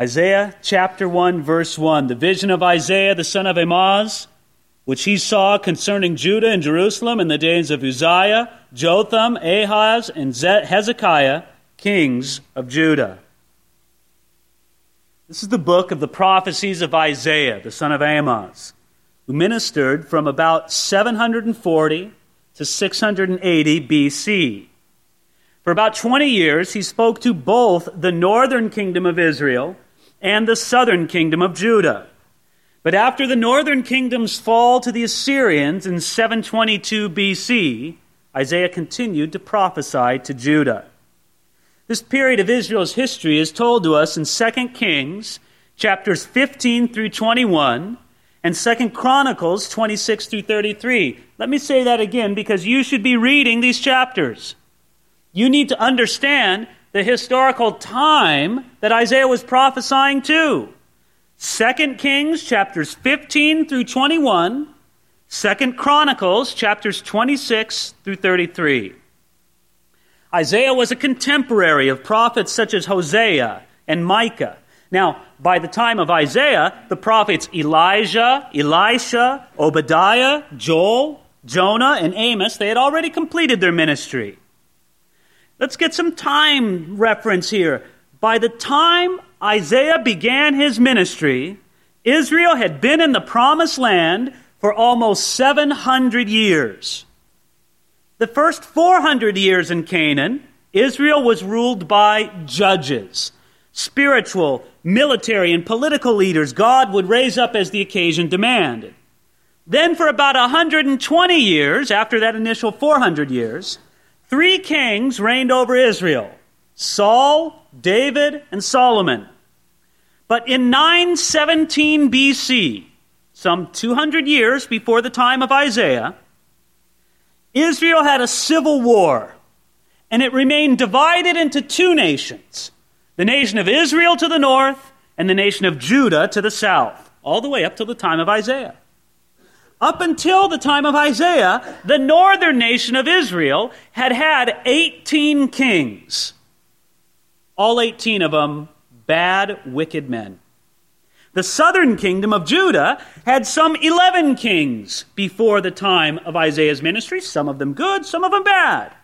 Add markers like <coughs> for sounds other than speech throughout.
Isaiah chapter 1, verse 1. The vision of Isaiah the son of Amoz, which he saw concerning Judah and Jerusalem in the days of Uzziah, Jotham, Ahaz, and Hezekiah, kings of Judah. This is the book of the prophecies of Isaiah, the son of Amoz, who ministered from about 740 to 680 BC. For about 20 years, he spoke to both the northern kingdom of Israel and the southern kingdom of Judah. But after the northern kingdom's fall to the Assyrians in 722 BC, Isaiah continued to prophesy to Judah. This period of Israel's history is told to us in 2 Kings chapters 15 through 21 and 2 Chronicles 26 through 33. Let me say that again because you should be reading these chapters. You need to understand the historical time that Isaiah was prophesying to. 2 Kings chapters 15 through 21, 2 Chronicles chapters 26 through 33. Isaiah was a contemporary of prophets such as Hosea and Micah. Now, by the time of Isaiah, the prophets Elijah, Elisha, Obadiah, Joel, Jonah, and Amos, they had already completed their ministry. Let's get some time reference here. By the time Isaiah began his ministry, Israel had been in the promised land for almost 700 years. The first 400 years in Canaan, Israel was ruled by judges, spiritual, military, and political leaders God would raise up as the occasion demanded. Then, for about 120 years, after that initial 400 years, Three kings reigned over Israel Saul, David, and Solomon. But in 917 BC, some 200 years before the time of Isaiah, Israel had a civil war, and it remained divided into two nations the nation of Israel to the north, and the nation of Judah to the south, all the way up to the time of Isaiah. Up until the time of Isaiah, the northern nation of Israel had had 18 kings. All 18 of them bad, wicked men. The southern kingdom of Judah had some 11 kings before the time of Isaiah's ministry, some of them good, some of them bad.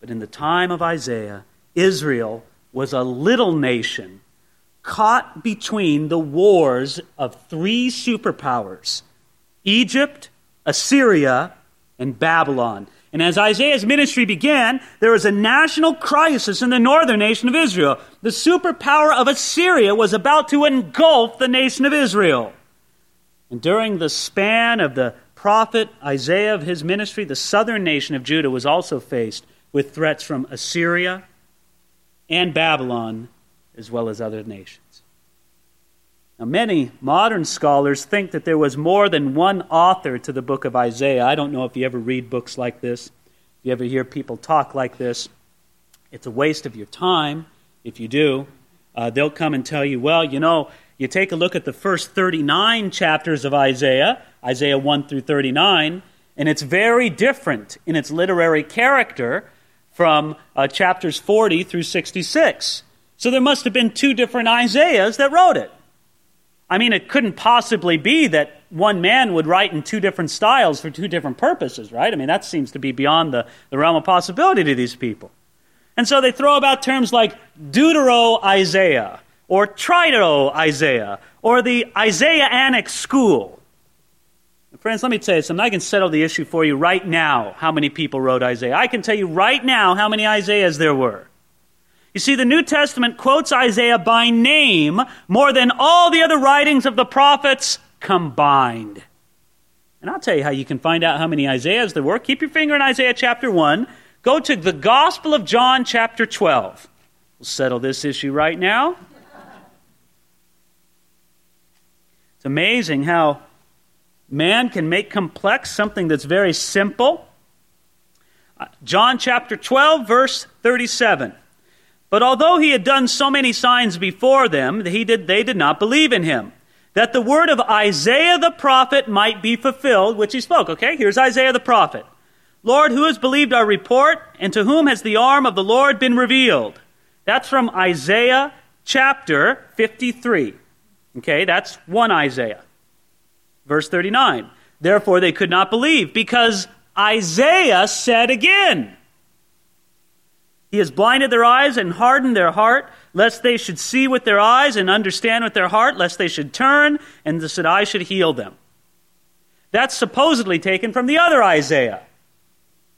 But in the time of Isaiah, Israel was a little nation caught between the wars of three superpowers Egypt, Assyria, and Babylon. And as Isaiah's ministry began, there was a national crisis in the northern nation of Israel. The superpower of Assyria was about to engulf the nation of Israel. And during the span of the prophet Isaiah of his ministry, the southern nation of Judah was also faced with threats from Assyria and Babylon, as well as other nations. Now, many modern scholars think that there was more than one author to the book of Isaiah. I don't know if you ever read books like this, if you ever hear people talk like this. It's a waste of your time if you do. Uh, they'll come and tell you, well, you know, you take a look at the first 39 chapters of Isaiah, Isaiah 1 through 39, and it's very different in its literary character from uh, chapters 40 through 66. So there must have been two different Isaiahs that wrote it. I mean, it couldn't possibly be that one man would write in two different styles for two different purposes, right? I mean, that seems to be beyond the, the realm of possibility to these people. And so they throw about terms like Deutero Isaiah, or Tritero Isaiah, or the Isaiah school. friends, let me tell you something. I can settle the issue for you right now how many people wrote Isaiah. I can tell you right now how many Isaiahs there were. You see, the New Testament quotes Isaiah by name more than all the other writings of the prophets combined. And I'll tell you how you can find out how many Isaiahs there were. Keep your finger in Isaiah chapter 1. Go to the Gospel of John chapter 12. We'll settle this issue right now. It's amazing how man can make complex something that's very simple. Uh, John chapter 12, verse 37. But although he had done so many signs before them, he did, they did not believe in him. That the word of Isaiah the prophet might be fulfilled, which he spoke. Okay, here's Isaiah the prophet. Lord, who has believed our report, and to whom has the arm of the Lord been revealed? That's from Isaiah chapter 53. Okay, that's one Isaiah. Verse 39. Therefore they could not believe, because Isaiah said again, He has blinded their eyes and hardened their heart, lest they should see with their eyes and understand with their heart, lest they should turn, and that I should heal them. That's supposedly taken from the other Isaiah.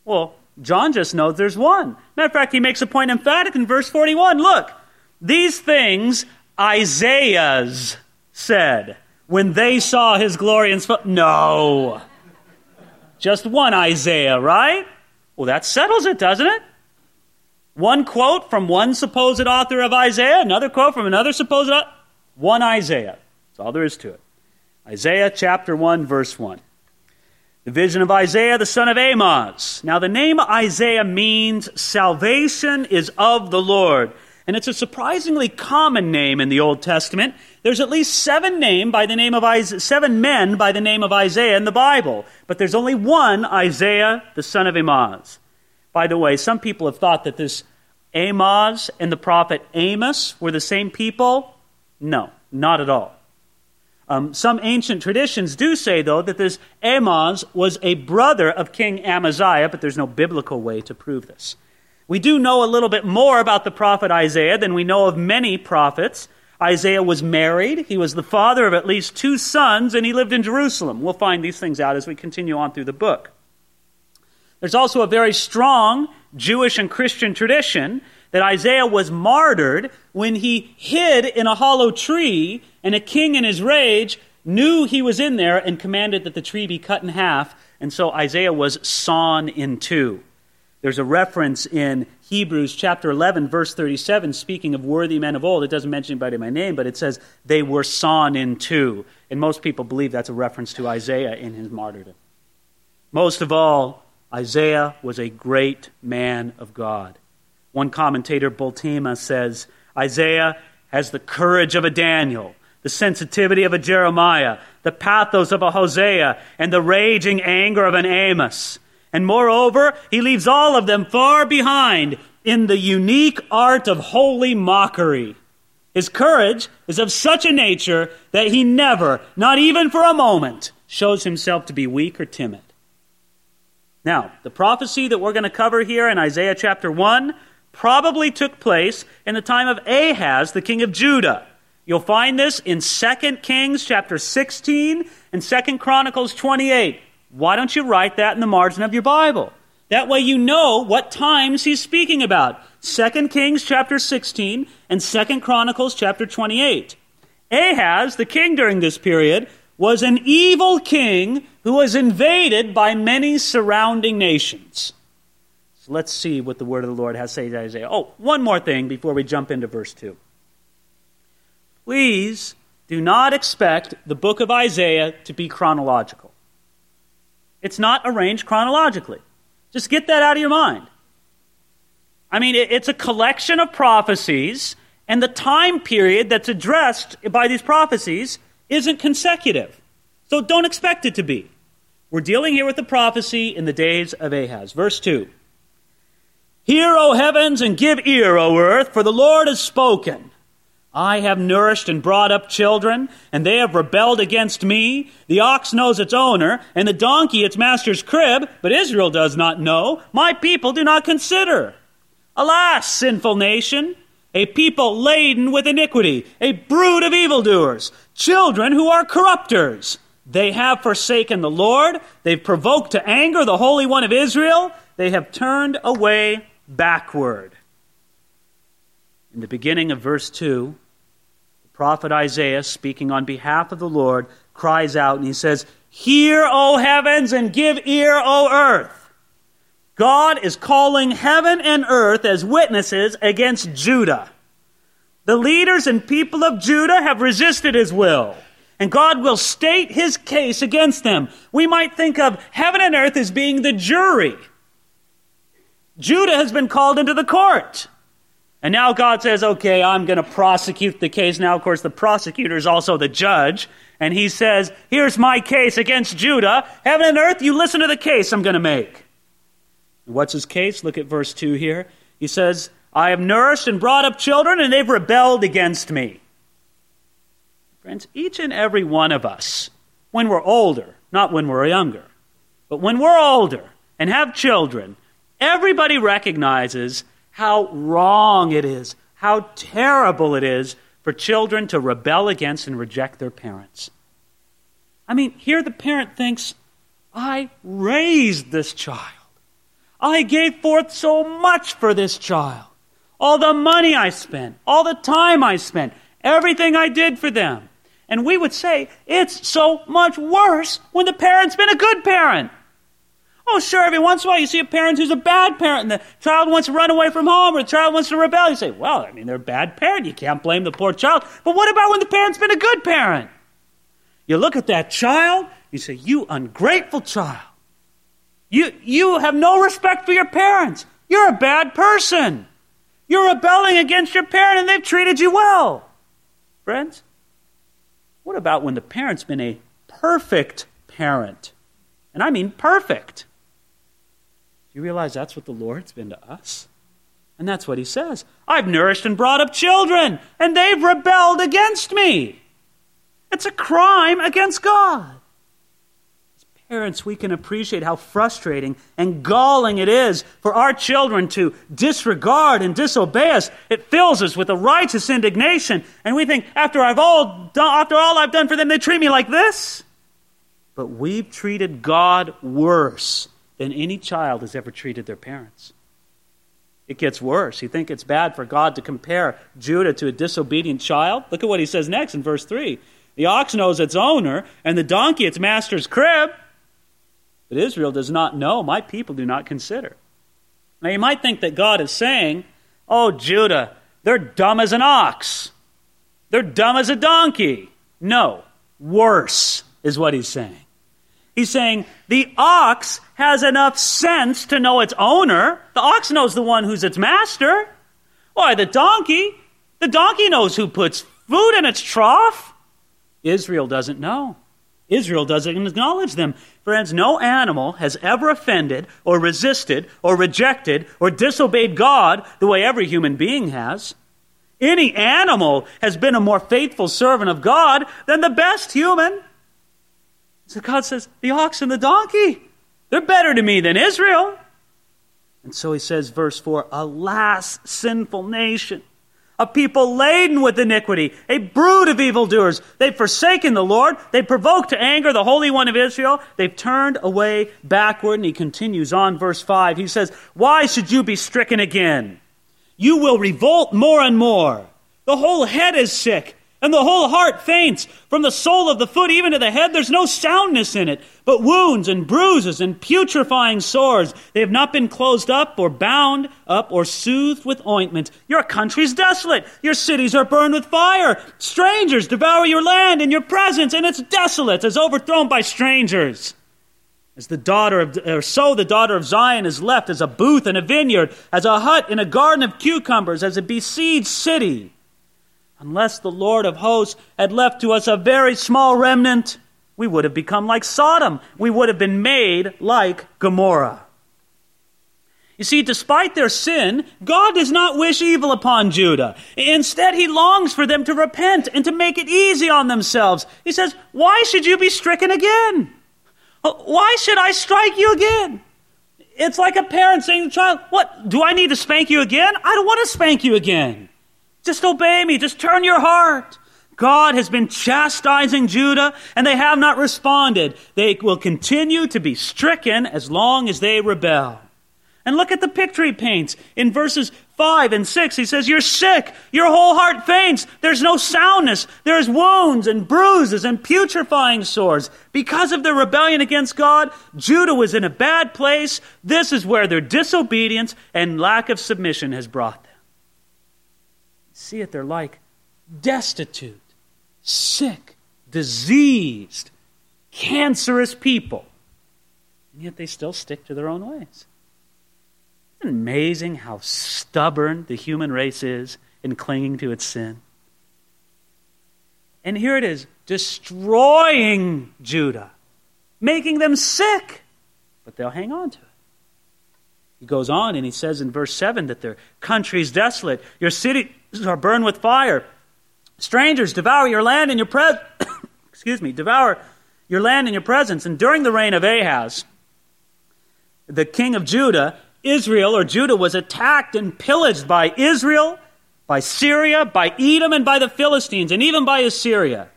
Well, John just knows there's one. Matter of fact, he makes a point emphatic in verse 41. Look, these things Isaiah's said when they saw his glory and spoke. No. Just one Isaiah, right? Well, that settles it, doesn't it? One quote from one supposed author of Isaiah, another quote from another supposed author. One Isaiah. That's all there is to it. Isaiah chapter 1, verse 1. The vision of Isaiah, the son of Amoz. Now, the name Isaiah means salvation is of the Lord and it's a surprisingly common name in the Old Testament. There's at least seven name by the name of Isaiah, seven men by the name of Isaiah in the Bible, but there's only one Isaiah, the son of Amoz. By the way, some people have thought that this Amoz and the prophet Amos were the same people. No, not at all. Um, some ancient traditions do say, though, that this Amoz was a brother of King Amaziah, but there's no biblical way to prove this. We do know a little bit more about the prophet Isaiah than we know of many prophets. Isaiah was married. He was the father of at least two sons, and he lived in Jerusalem. We'll find these things out as we continue on through the book. There's also a very strong Jewish and Christian tradition that Isaiah was martyred when he hid in a hollow tree, and a king in his rage knew he was in there and commanded that the tree be cut in half, and so Isaiah was sawn in two. There's a reference in Hebrews chapter 11, verse 37, speaking of worthy men of old. It doesn't mention anybody by name, but it says they were sawn in two. And most people believe that's a reference to Isaiah in his martyrdom. Most of all, Isaiah was a great man of God. One commentator, Bultema, says Isaiah has the courage of a Daniel, the sensitivity of a Jeremiah, the pathos of a Hosea, and the raging anger of an Amos. And moreover, he leaves all of them far behind in the unique art of holy mockery. His courage is of such a nature that he never, not even for a moment, shows himself to be weak or timid. Now, the prophecy that we're going to cover here in Isaiah chapter 1 probably took place in the time of Ahaz, the king of Judah. You'll find this in 2 Kings chapter 16 and 2 Chronicles 28. Why don't you write that in the margin of your Bible? That way you know what times he's speaking about. 2 Kings chapter 16 and 2 Chronicles chapter 28. Ahaz, the king during this period, was an evil king who was invaded by many surrounding nations. So let's see what the word of the Lord has to say to Isaiah. Oh, one more thing before we jump into verse 2. Please do not expect the book of Isaiah to be chronological. It's not arranged chronologically. Just get that out of your mind. I mean, it's a collection of prophecies, and the time period that's addressed by these prophecies isn't consecutive. So don't expect it to be. We're dealing here with the prophecy in the days of Ahaz. Verse 2 Hear, O heavens, and give ear, O earth, for the Lord has spoken. I have nourished and brought up children, and they have rebelled against me. The ox knows its owner, and the donkey its master's crib, but Israel does not know. My people do not consider. Alas, sinful nation, a people laden with iniquity, a brood of evildoers, children who are corrupters. They have forsaken the Lord. They've provoked to anger the Holy One of Israel. They have turned away backward. In the beginning of verse 2, the prophet Isaiah, speaking on behalf of the Lord, cries out and he says, Hear, O heavens, and give ear, O earth. God is calling heaven and earth as witnesses against Judah. The leaders and people of Judah have resisted his will, and God will state his case against them. We might think of heaven and earth as being the jury. Judah has been called into the court. And now God says, okay, I'm going to prosecute the case. Now, of course, the prosecutor is also the judge. And he says, here's my case against Judah. Heaven and earth, you listen to the case I'm going to make. What's his case? Look at verse 2 here. He says, I have nourished and brought up children, and they've rebelled against me. Friends, each and every one of us, when we're older, not when we're younger, but when we're older and have children, everybody recognizes how wrong it is, how terrible it is for children to rebel against and reject their parents. I mean, here the parent thinks, I raised this child. I gave forth so much for this child. All the money I spent, all the time I spent, everything I did for them. And we would say, it's so much worse when the parent's been a good parent. Oh, sure, every once in a while you see a parent who's a bad parent and the child wants to run away from home or the child wants to rebel. You say, well, I mean, they're a bad parent. You can't blame the poor child. But what about when the parent's been a good parent? You look at that child, you say, You ungrateful child. You, you have no respect for your parents. You're a bad person. You're rebelling against your parent and they've treated you well. Friends, what about when the parent's been a perfect parent? And I mean perfect. Do you realize that's what the Lord's been to us? And that's what he says. I've nourished and brought up children, and they've rebelled against me. It's a crime against God. Parents, we can appreciate how frustrating and galling it is for our children to disregard and disobey us. It fills us with a righteous indignation, and we think, after I've all done, after all I've done for them, they treat me like this. But we've treated God worse than any child has ever treated their parents. It gets worse. You think it's bad for God to compare Judah to a disobedient child? Look at what he says next in verse 3. The ox knows its owner, and the donkey its master's crib. But Israel does not know, my people do not consider. Now you might think that God is saying, Oh, Judah, they're dumb as an ox. They're dumb as a donkey. No, worse is what he's saying. He's saying the ox has enough sense to know its owner. The ox knows the one who's its master. Why, the donkey, the donkey knows who puts food in its trough. Israel doesn't know. Israel doesn't acknowledge them. Friends, no animal has ever offended or resisted or rejected or disobeyed God the way every human being has. Any animal has been a more faithful servant of God than the best human. So God says, the ox and the donkey, they're better to me than Israel. And so he says, verse 4 Alas, sinful nation a people laden with iniquity, a brood of evildoers. They've forsaken the Lord. They've provoked to anger the Holy One of Israel. They've turned away backward. And he continues on, verse 5. He says, Why should you be stricken again? You will revolt more and more. The whole head is sick and the whole heart faints. From the sole of the foot even to the head, there's no soundness in it, but wounds and bruises and putrefying sores. They have not been closed up or bound up or soothed with ointment. Your country's desolate. Your cities are burned with fire. Strangers devour your land in your presence, and it's desolate as overthrown by strangers. As the daughter of, or so the daughter of Zion is left as a booth in a vineyard, as a hut in a garden of cucumbers, as a besieged city. Unless the Lord of hosts had left to us a very small remnant, we would have become like Sodom. We would have been made like Gomorrah. You see, despite their sin, God does not wish evil upon Judah. Instead, he longs for them to repent and to make it easy on themselves. He says, Why should you be stricken again? Uh, why should I strike you again? It's like a parent saying to the child, What? Do I need to spank you again? I don't want to spank you again. Just obey me. Just turn your heart. God has been chastising Judah, and they have not responded. They will continue to be stricken as long as they rebel. And look at the picture he paints. In verses 5 and 6, he says, You're sick. Your whole heart faints. There's no soundness. There's wounds and bruises and putrefying sores. Because of their rebellion against God, Judah was in a bad place. This is where their disobedience and lack of submission has brought them see it, they're like destitute, sick, diseased, cancerous people. And yet they still stick to their own ways. Amazing how stubborn the human race is in clinging to its sin? And here it is destroying Judah, making them sick, but they'll hang on to it. He goes on and he says in verse 7 that their country is desolate, your cities are burned with fire. Strangers devour your land and your presence. <coughs> excuse me, devour your land and your presence. And during the reign of Ahaz, the king of Judah, Israel or Judah was attacked and pillaged by Israel, by Syria, by Edom, and by the Philistines, and even by Assyria.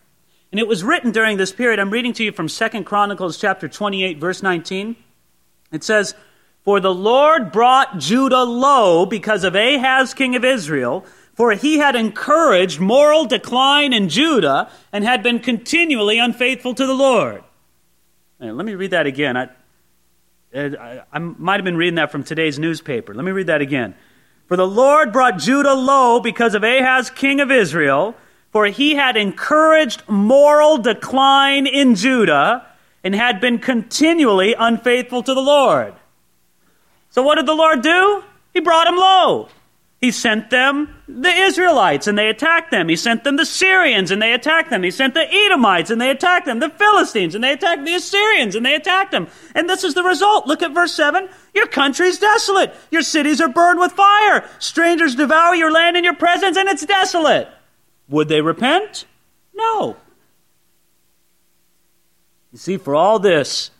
And it was written during this period. I'm reading to you from Second Chronicles chapter 28, verse 19. It says, For the Lord brought Judah low because of Ahaz, king of Israel, for he had encouraged moral decline in Judah and had been continually unfaithful to the Lord. let me read that again. I, I, I might have been reading that from today's newspaper. Let me read that again. For the Lord brought Judah low because of Ahaz, king of Israel for he had encouraged moral decline in Judah and had been continually unfaithful to the Lord. So what did the Lord do? He brought him low. He sent them the Israelites and they attacked them. He sent them the Syrians and they attacked them. He sent the Edomites and they attacked them. The Philistines and they attacked the Assyrians and they attacked them. And this is the result. Look at verse 7. Your country is desolate. Your cities are burned with fire. Strangers devour your land in your presence and it's desolate. Would they repent? No. You see, for all this,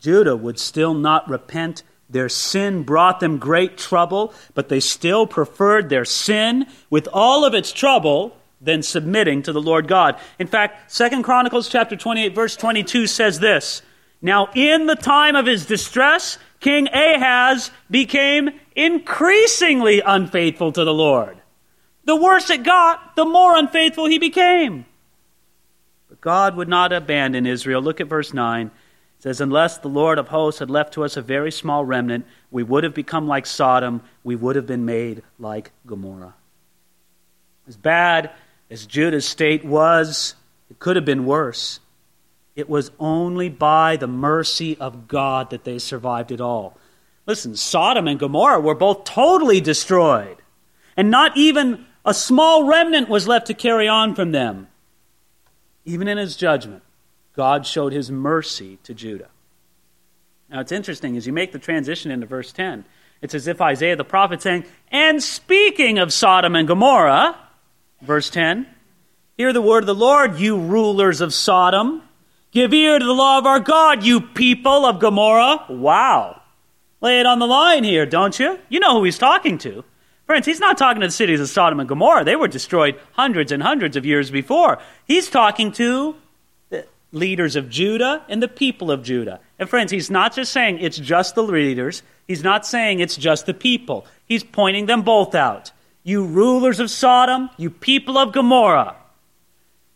Judah would still not repent. Their sin brought them great trouble, but they still preferred their sin with all of its trouble than submitting to the Lord God. In fact, Second Chronicles chapter 28 verse 22 says this, Now in the time of his distress, King Ahaz became increasingly unfaithful to the Lord. The worse it got, the more unfaithful he became. But God would not abandon Israel. Look at verse 9. It says, Unless the Lord of hosts had left to us a very small remnant, we would have become like Sodom, we would have been made like Gomorrah. As bad as Judah's state was, it could have been worse. It was only by the mercy of God that they survived it all. Listen, Sodom and Gomorrah were both totally destroyed. And not even a small remnant was left to carry on from them. Even in his judgment, God showed his mercy to Judah. Now it's interesting as you make the transition into verse 10. It's as if Isaiah the prophet saying, And speaking of Sodom and Gomorrah, verse 10, Hear the word of the Lord, you rulers of Sodom. Give ear to the law of our God, you people of Gomorrah. Wow. Lay it on the line here, don't you? You know who he's talking to. Friends, he's not talking to the cities of Sodom and Gomorrah. They were destroyed hundreds and hundreds of years before. He's talking to leaders of Judah and the people of Judah. And friends, he's not just saying it's just the leaders. He's not saying it's just the people. He's pointing them both out. You rulers of Sodom, you people of Gomorrah.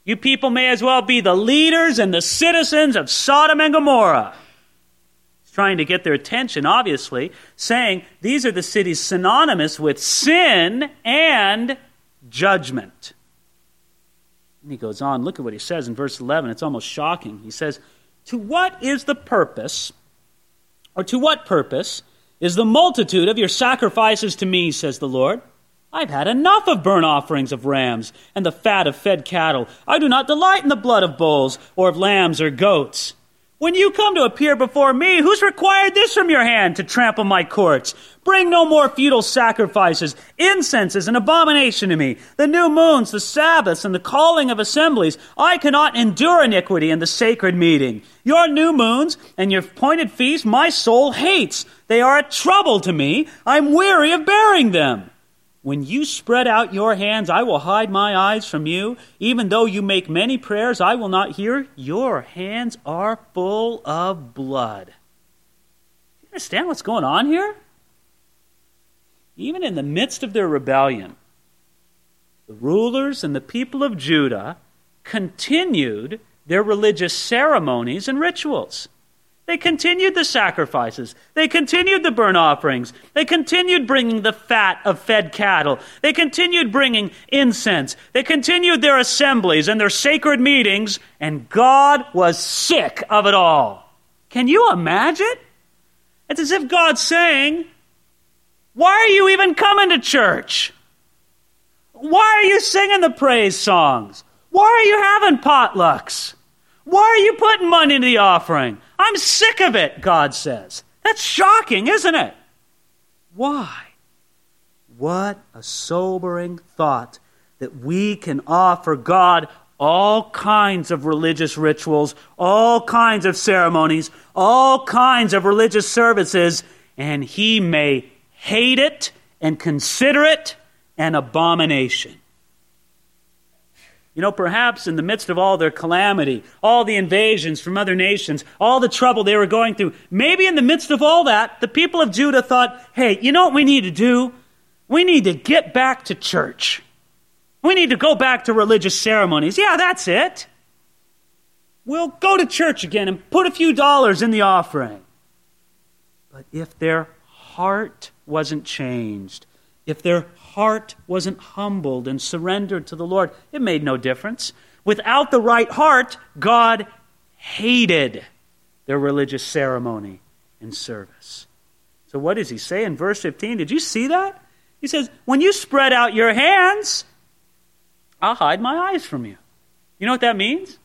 You people may as well be the leaders and the citizens of Sodom and Gomorrah He's trying to get their attention, obviously, saying these are the cities synonymous with sin and judgment. He goes on, look at what he says in verse 11. It's almost shocking. He says, To what is the purpose, or to what purpose is the multitude of your sacrifices to me, says the Lord? I've had enough of burnt offerings of rams and the fat of fed cattle. I do not delight in the blood of bulls or of lambs or goats. When you come to appear before me, who's required this from your hand to trample my courts? Bring no more futile sacrifices. Incense is an abomination to me. The new moons, the Sabbaths, and the calling of assemblies. I cannot endure iniquity in the sacred meeting. Your new moons and your appointed feasts my soul hates. They are a trouble to me. I'm weary of bearing them. When you spread out your hands, I will hide my eyes from you. Even though you make many prayers, I will not hear. Your hands are full of blood. You understand what's going on here? Even in the midst of their rebellion, the rulers and the people of Judah continued their religious ceremonies and rituals. They continued the sacrifices. They continued the burnt offerings. They continued bringing the fat of fed cattle. They continued bringing incense. They continued their assemblies and their sacred meetings, and God was sick of it all. Can you imagine? It's as if God's saying, Why are you even coming to church? Why are you singing the praise songs? Why are you having potlucks? Why are you putting money into the offering? I'm sick of it, God says. That's shocking, isn't it? Why? What a sobering thought that we can offer God all kinds of religious rituals, all kinds of ceremonies, all kinds of religious services, and He may hate it and consider it an abomination. You know, perhaps in the midst of all their calamity, all the invasions from other nations, all the trouble they were going through, maybe in the midst of all that, the people of Judah thought, hey, you know what we need to do? We need to get back to church. We need to go back to religious ceremonies. Yeah, that's it. We'll go to church again and put a few dollars in the offering. But if their heart wasn't changed, if their heart wasn't humbled and surrendered to the Lord, it made no difference. Without the right heart, God hated their religious ceremony and service. So, what does he say in verse 15? Did you see that? He says, When you spread out your hands, I'll hide my eyes from you. You know what that means?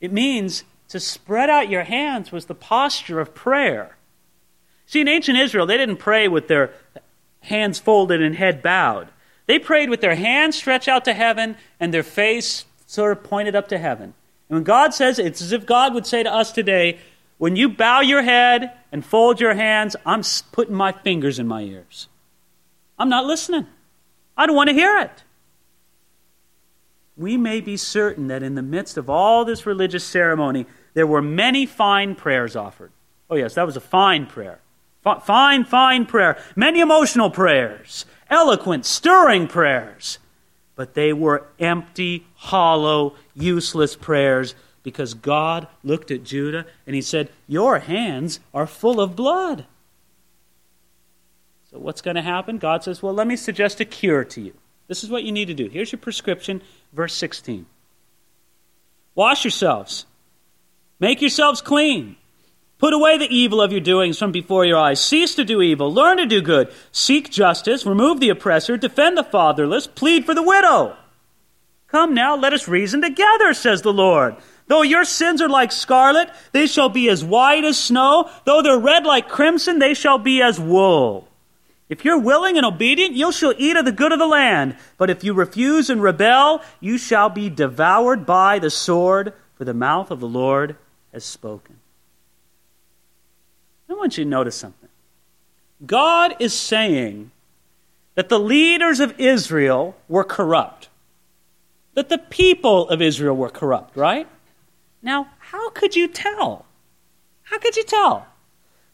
It means to spread out your hands was the posture of prayer. See, in ancient Israel, they didn't pray with their hands folded and head bowed. They prayed with their hands stretched out to heaven and their face sort of pointed up to heaven. And when God says, it's as if God would say to us today, when you bow your head and fold your hands, I'm putting my fingers in my ears. I'm not listening. I don't want to hear it. We may be certain that in the midst of all this religious ceremony, there were many fine prayers offered. Oh, yes, that was a fine prayer. Fine, fine prayer. Many emotional prayers. Eloquent, stirring prayers. But they were empty, hollow, useless prayers because God looked at Judah and he said, Your hands are full of blood. So, what's going to happen? God says, Well, let me suggest a cure to you. This is what you need to do. Here's your prescription, verse 16. Wash yourselves, make yourselves clean. Put away the evil of your doings from before your eyes. Cease to do evil. Learn to do good. Seek justice. Remove the oppressor. Defend the fatherless. Plead for the widow. Come now, let us reason together, says the Lord. Though your sins are like scarlet, they shall be as white as snow. Though they're red like crimson, they shall be as wool. If you're willing and obedient, you shall eat of the good of the land. But if you refuse and rebel, you shall be devoured by the sword, for the mouth of the Lord has spoken. I want you to notice something. God is saying that the leaders of Israel were corrupt, that the people of Israel were corrupt, right? Now, how could you tell? How could you tell?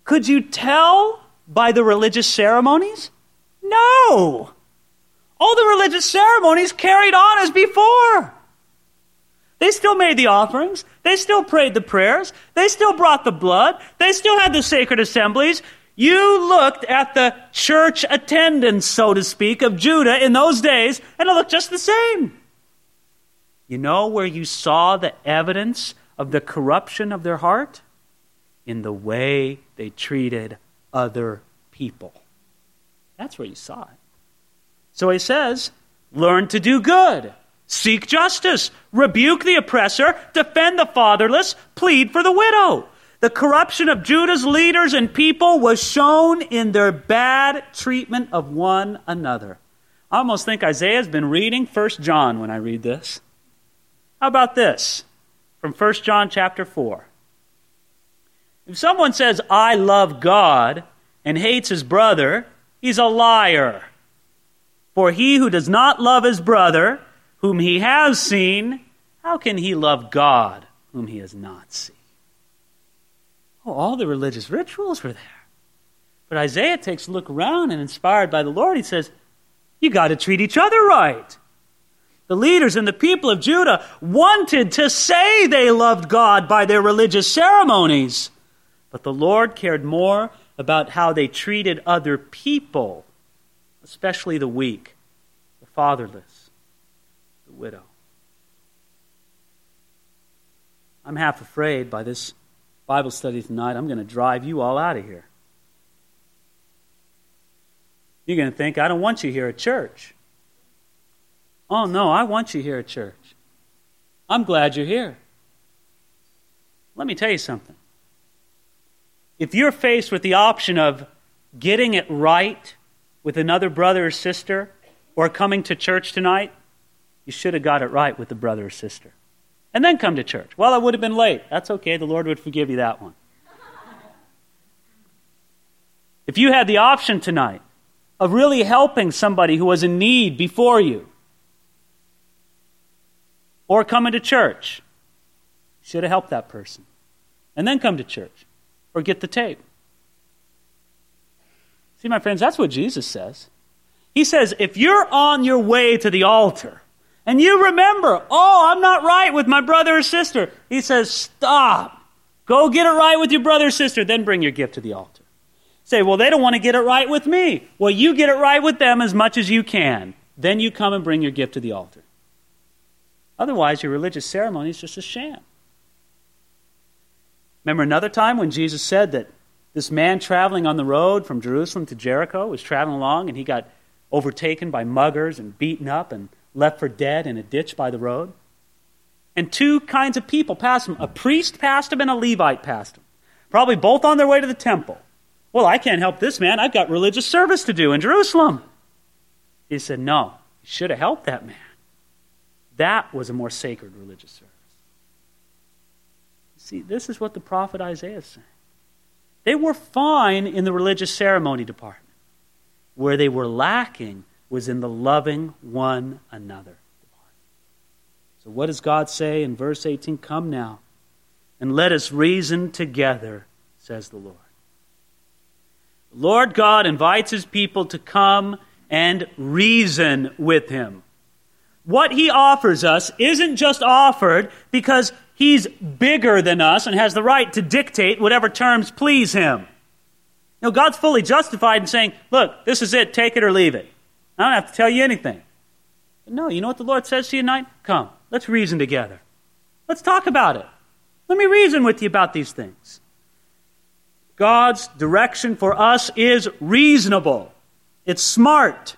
Could you tell by the religious ceremonies? No! All the religious ceremonies carried on as before. They still made the offerings. They still prayed the prayers. They still brought the blood. They still had the sacred assemblies. You looked at the church attendance, so to speak, of Judah in those days, and it looked just the same. You know where you saw the evidence of the corruption of their heart? In the way they treated other people. That's where you saw it. So he says, learn to do good. Seek justice, rebuke the oppressor, defend the fatherless, plead for the widow. The corruption of Judah's leaders and people was shown in their bad treatment of one another. I almost think Isaiah's been reading 1 John when I read this. How about this? From 1 John chapter 4. If someone says, I love God, and hates his brother, he's a liar. For he who does not love his brother, whom he has seen, how can he love God, whom he has not seen? Oh, all the religious rituals were there. But Isaiah takes a look around and, inspired by the Lord, he says, You got to treat each other right. The leaders and the people of Judah wanted to say they loved God by their religious ceremonies, but the Lord cared more about how they treated other people, especially the weak, the fatherless, the widow. I'm half afraid by this Bible study tonight, I'm going to drive you all out of here. You're going to think, I don't want you here at church. Oh, no, I want you here at church. I'm glad you're here. Let me tell you something if you're faced with the option of getting it right with another brother or sister or coming to church tonight, you should have got it right with the brother or sister. And then come to church. Well, I would have been late. That's okay. The Lord would forgive you that one. If you had the option tonight of really helping somebody who was in need before you, or coming to church, you should have helped that person. And then come to church, or get the tape. See, my friends, that's what Jesus says. He says, if you're on your way to the altar and you remember, oh, I'm not right with my brother or sister, he says, stop. Go get it right with your brother or sister, then bring your gift to the altar. Say, well, they don't want to get it right with me. Well, you get it right with them as much as you can. Then you come and bring your gift to the altar. Otherwise, your religious ceremony is just a sham. Remember another time when Jesus said that this man traveling on the road from Jerusalem to Jericho was traveling along and he got overtaken by muggers and beaten up and left for dead in a ditch by the road. And two kinds of people passed him. A priest passed him and a Levite passed him. Probably both on their way to the temple. Well, I can't help this man. I've got religious service to do in Jerusalem. He said, No, you should have helped that man. That was a more sacred religious service. See, this is what the prophet Isaiah is saying. They were fine in the religious ceremony department. Where they were lacking was in the loving one another. So, what does God say in verse 18? Come now, and let us reason together, says the Lord. Lord God invites his people to come and reason with him. What he offers us isn't just offered because he's bigger than us and has the right to dictate whatever terms please him. No, God's fully justified in saying, look, this is it, take it or leave it. I don't have to tell you anything. But no, you know what the Lord says to you tonight? Come, let's reason together. Let's talk about it. Let me reason with you about these things. God's direction for us is reasonable. It's smart.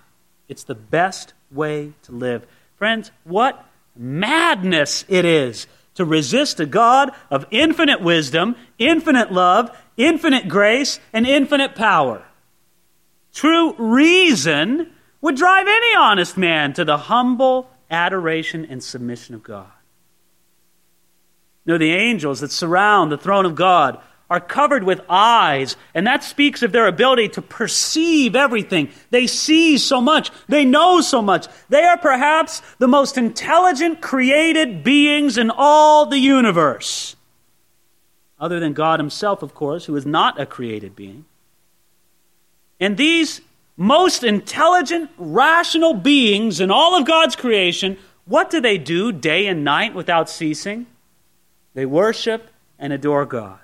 It's the best way to live. Friends, what madness it is to resist a God of infinite wisdom, infinite love, infinite grace, and infinite power. True reason would drive any honest man to the humble adoration and submission of God. Know, the angels that surround the throne of God are covered with eyes, and that speaks of their ability to perceive everything. They see so much, they know so much. They are perhaps the most intelligent created beings in all the universe other than God Himself, of course, who is not a created being. And these most intelligent, rational beings in all of God's creation, what do they do day and night without ceasing? They worship and adore God.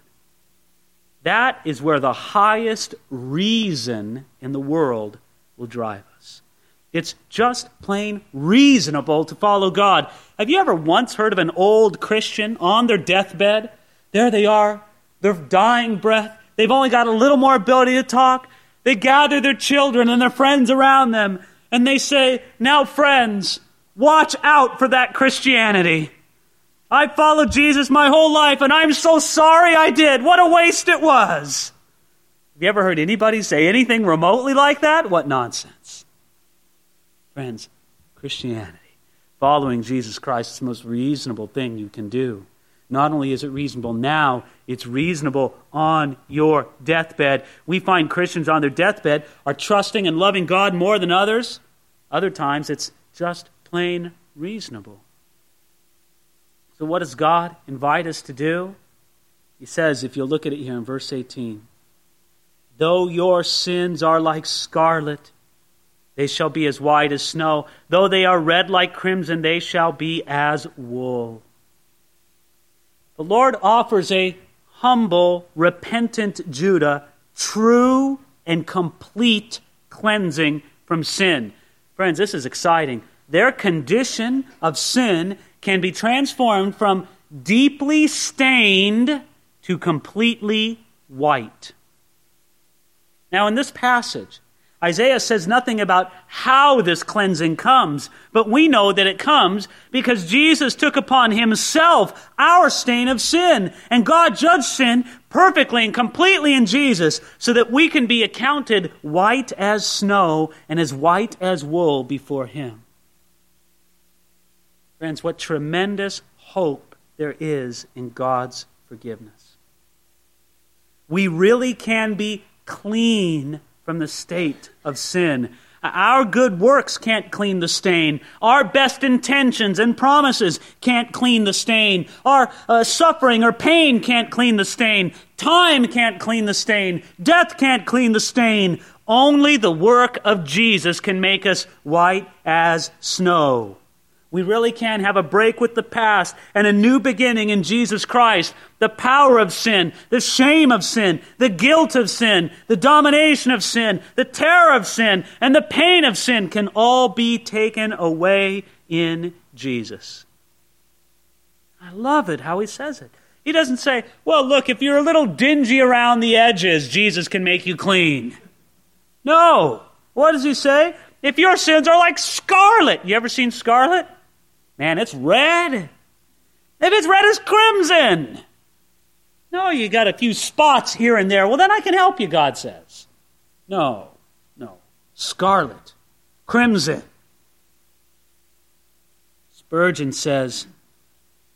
That is where the highest reason in the world will drive us. It's just plain reasonable to follow God. Have you ever once heard of an old Christian on their deathbed there they are, their dying breath. They've only got a little more ability to talk. They gather their children and their friends around them, and they say, Now, friends, watch out for that Christianity. I followed Jesus my whole life, and I'm so sorry I did. What a waste it was. Have you ever heard anybody say anything remotely like that? What nonsense. Friends, Christianity, following Jesus Christ is the most reasonable thing you can do. Not only is it reasonable now, it's reasonable on your deathbed. We find Christians on their deathbed are trusting and loving God more than others. Other times, it's just plain reasonable. So, what does God invite us to do? He says, if you'll look at it here in verse 18, though your sins are like scarlet, they shall be as white as snow. Though they are red like crimson, they shall be as wool. The Lord offers a humble, repentant Judah true and complete cleansing from sin. Friends, this is exciting. Their condition of sin can be transformed from deeply stained to completely white. Now, in this passage, Isaiah says nothing about how this cleansing comes, but we know that it comes because Jesus took upon himself our stain of sin, and God judged sin perfectly and completely in Jesus so that we can be accounted white as snow and as white as wool before him. Friends, what tremendous hope there is in God's forgiveness. We really can be clean from the state of sin. Our good works can't clean the stain. Our best intentions and promises can't clean the stain. Our uh, suffering or pain can't clean the stain. Time can't clean the stain. Death can't clean the stain. Only the work of Jesus can make us white as snow. We really can have a break with the past and a new beginning in Jesus Christ. The power of sin, the shame of sin, the guilt of sin, the domination of sin, the terror of sin, and the pain of sin can all be taken away in Jesus. I love it how he says it. He doesn't say, well, look, if you're a little dingy around the edges, Jesus can make you clean. No. What does he say? If your sins are like scarlet. You ever seen scarlet? Man, it's red. If it's red as crimson. No, you got a few spots here and there. Well, then I can help you, God says. No, no. Scarlet, crimson. Spurgeon says,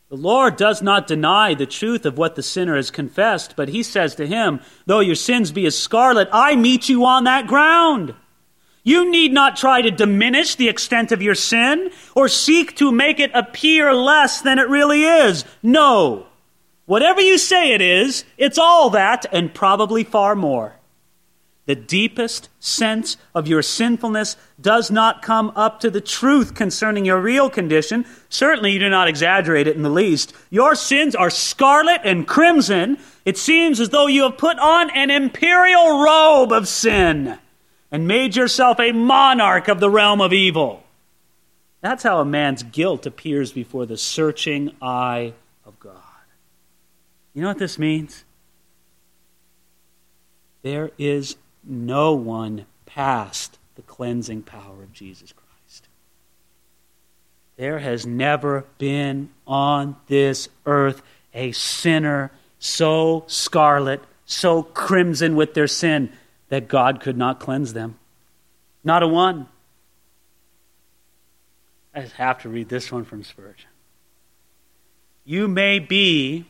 The Lord does not deny the truth of what the sinner has confessed, but he says to him, Though your sins be as scarlet, I meet you on that ground. You need not try to diminish the extent of your sin or seek to make it appear less than it really is. No. Whatever you say it is, it's all that and probably far more. The deepest sense of your sinfulness does not come up to the truth concerning your real condition. Certainly, you do not exaggerate it in the least. Your sins are scarlet and crimson. It seems as though you have put on an imperial robe of sin and made yourself a monarch of the realm of evil. That's how a man's guilt appears before the searching eye of God. You know what this means? There is no one past the cleansing power of Jesus Christ. There has never been on this earth a sinner so scarlet, so crimson with their sin that God could not cleanse them. Not a one. I just have to read this one from Spurgeon. You may be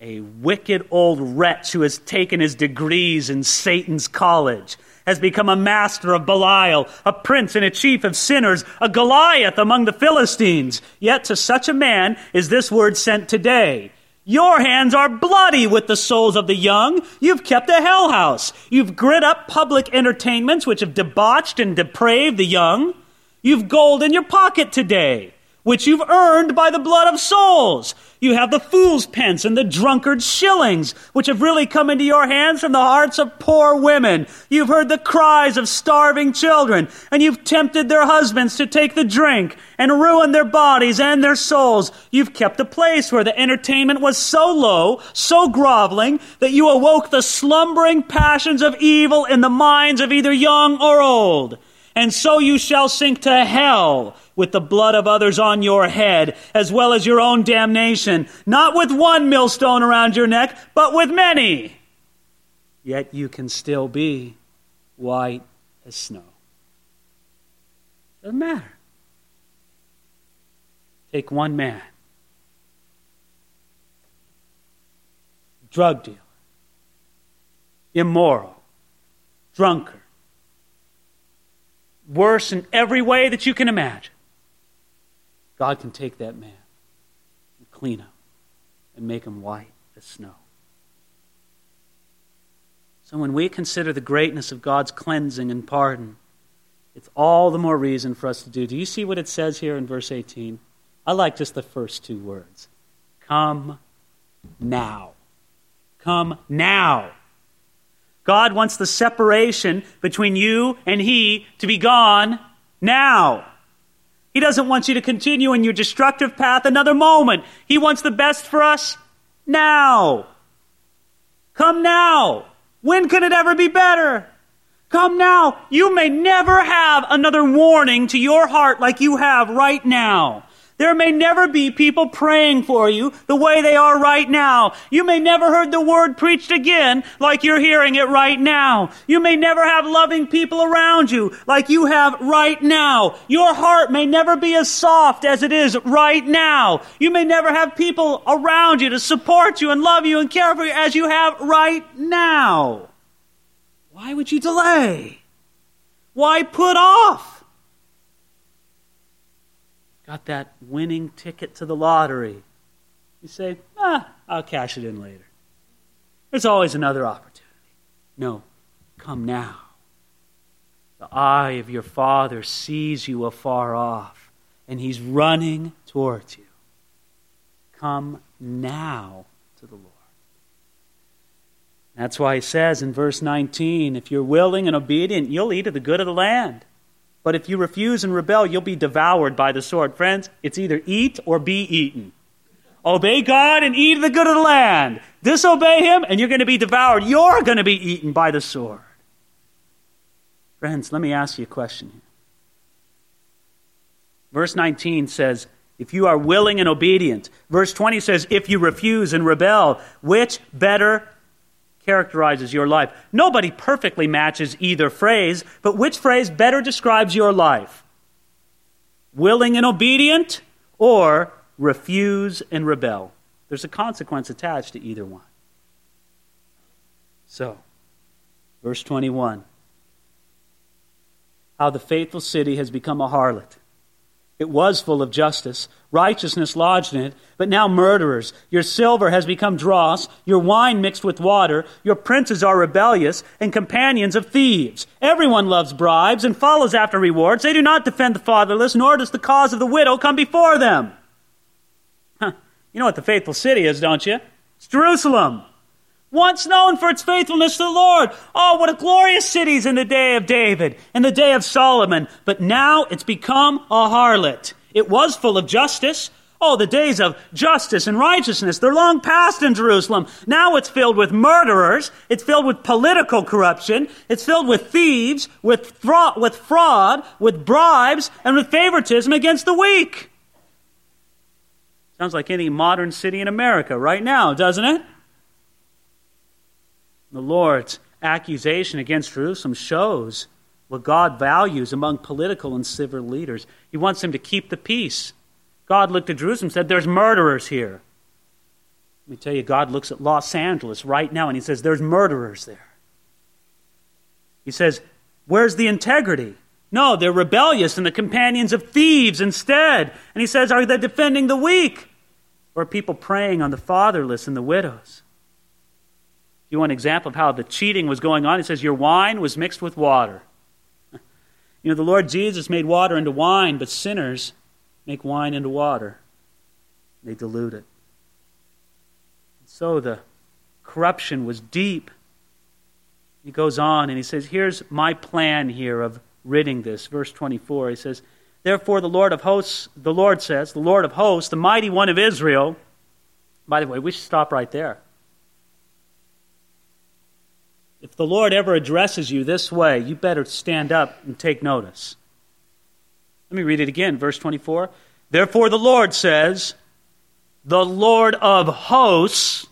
a wicked old wretch who has taken his degrees in Satan's college, has become a master of Belial, a prince and a chief of sinners, a Goliath among the Philistines. Yet to such a man is this word sent today your hands are bloody with the souls of the young. You've kept a hell house. You've grit up public entertainments which have debauched and depraved the young. You've gold in your pocket today which you've earned by the blood of souls. You have the fool's pence and the drunkard's shillings, which have really come into your hands from the hearts of poor women. You've heard the cries of starving children, and you've tempted their husbands to take the drink and ruin their bodies and their souls. You've kept a place where the entertainment was so low, so groveling, that you awoke the slumbering passions of evil in the minds of either young or old. And so you shall sink to hell with the blood of others on your head, as well as your own damnation, not with one millstone around your neck, but with many. Yet you can still be white as snow. Doesn't matter. Take one man, drug dealer, immoral, drunkard, worse in every way that you can imagine. God can take that man and clean him and make him white as snow. So when we consider the greatness of God's cleansing and pardon, it's all the more reason for us to do. Do you see what it says here in verse 18? I like just the first two words. Come now. Come now. God wants the separation between you and He to be gone now. He doesn't want you to continue in your destructive path another moment. He wants the best for us now. Come now. When can it ever be better? Come now. You may never have another warning to your heart like you have right now. There may never be people praying for you the way they are right now. You may never heard the word preached again like you're hearing it right now. You may never have loving people around you like you have right now. Your heart may never be as soft as it is right now. You may never have people around you to support you and love you and care for you as you have right now. Why would you delay? Why put off? Got that winning ticket to the lottery. You say, ah, I'll cash it in later. There's always another opportunity. No, come now. The eye of your Father sees you afar off, and He's running towards you. Come now to the Lord. That's why he says in verse 19 if you're willing and obedient, you'll eat of the good of the land. But if you refuse and rebel, you'll be devoured by the sword. Friends, it's either eat or be eaten. Obey God and eat the good of the land. Disobey Him, and you're going to be devoured. You're going to be eaten by the sword. Friends, let me ask you a question. Verse 19 says, if you are willing and obedient. Verse 20 says, if you refuse and rebel, which better characterizes your life. Nobody perfectly matches either phrase, but which phrase better describes your life? Willing and obedient or refuse and rebel? There's a consequence attached to either one. So, verse 21 How the faithful city has become a harlot it was full of justice. Righteousness lodged in it, but now murderers. Your silver has become dross, your wine mixed with water. Your princes are rebellious and companions of thieves. Everyone loves bribes and follows after rewards. They do not defend the fatherless, nor does the cause of the widow come before them. Huh. You know what the faithful city is, don't you? It's Jerusalem once known for its faithfulness to the Lord. Oh, what a glorious city in the day of David, in the day of Solomon. But now it's become a harlot. It was full of justice. Oh, the days of justice and righteousness, they're long past in Jerusalem. Now it's filled with murderers. It's filled with political corruption. It's filled with thieves, with fraud, with, fraud, with bribes, and with favoritism against the weak. Sounds like any modern city in America right now, doesn't it? The Lord's accusation against Jerusalem shows what God values among political and civil leaders. He wants them to keep the peace. God looked at Jerusalem and said, There's murderers here. Let me tell you, God looks at Los Angeles right now and he says, There's murderers there. He says, Where's the integrity? No, they're rebellious and the companions of thieves instead. And he says, Are they defending the weak? Or are people preying on the fatherless and the widows? you want an example of how the cheating was going on? He says, Your wine was mixed with water. You know, the Lord Jesus made water into wine, but sinners make wine into water. They dilute it. So the corruption was deep. He goes on and he says, Here's my plan here of ridding this. Verse 24, he says, Therefore, the Lord of hosts, the Lord says, the Lord of hosts, the mighty one of Israel. By the way, we should stop right there. If the Lord ever addresses you this way, you better stand up and take notice. Let me read it again, verse 24. Therefore, the Lord says, the Lord of hosts,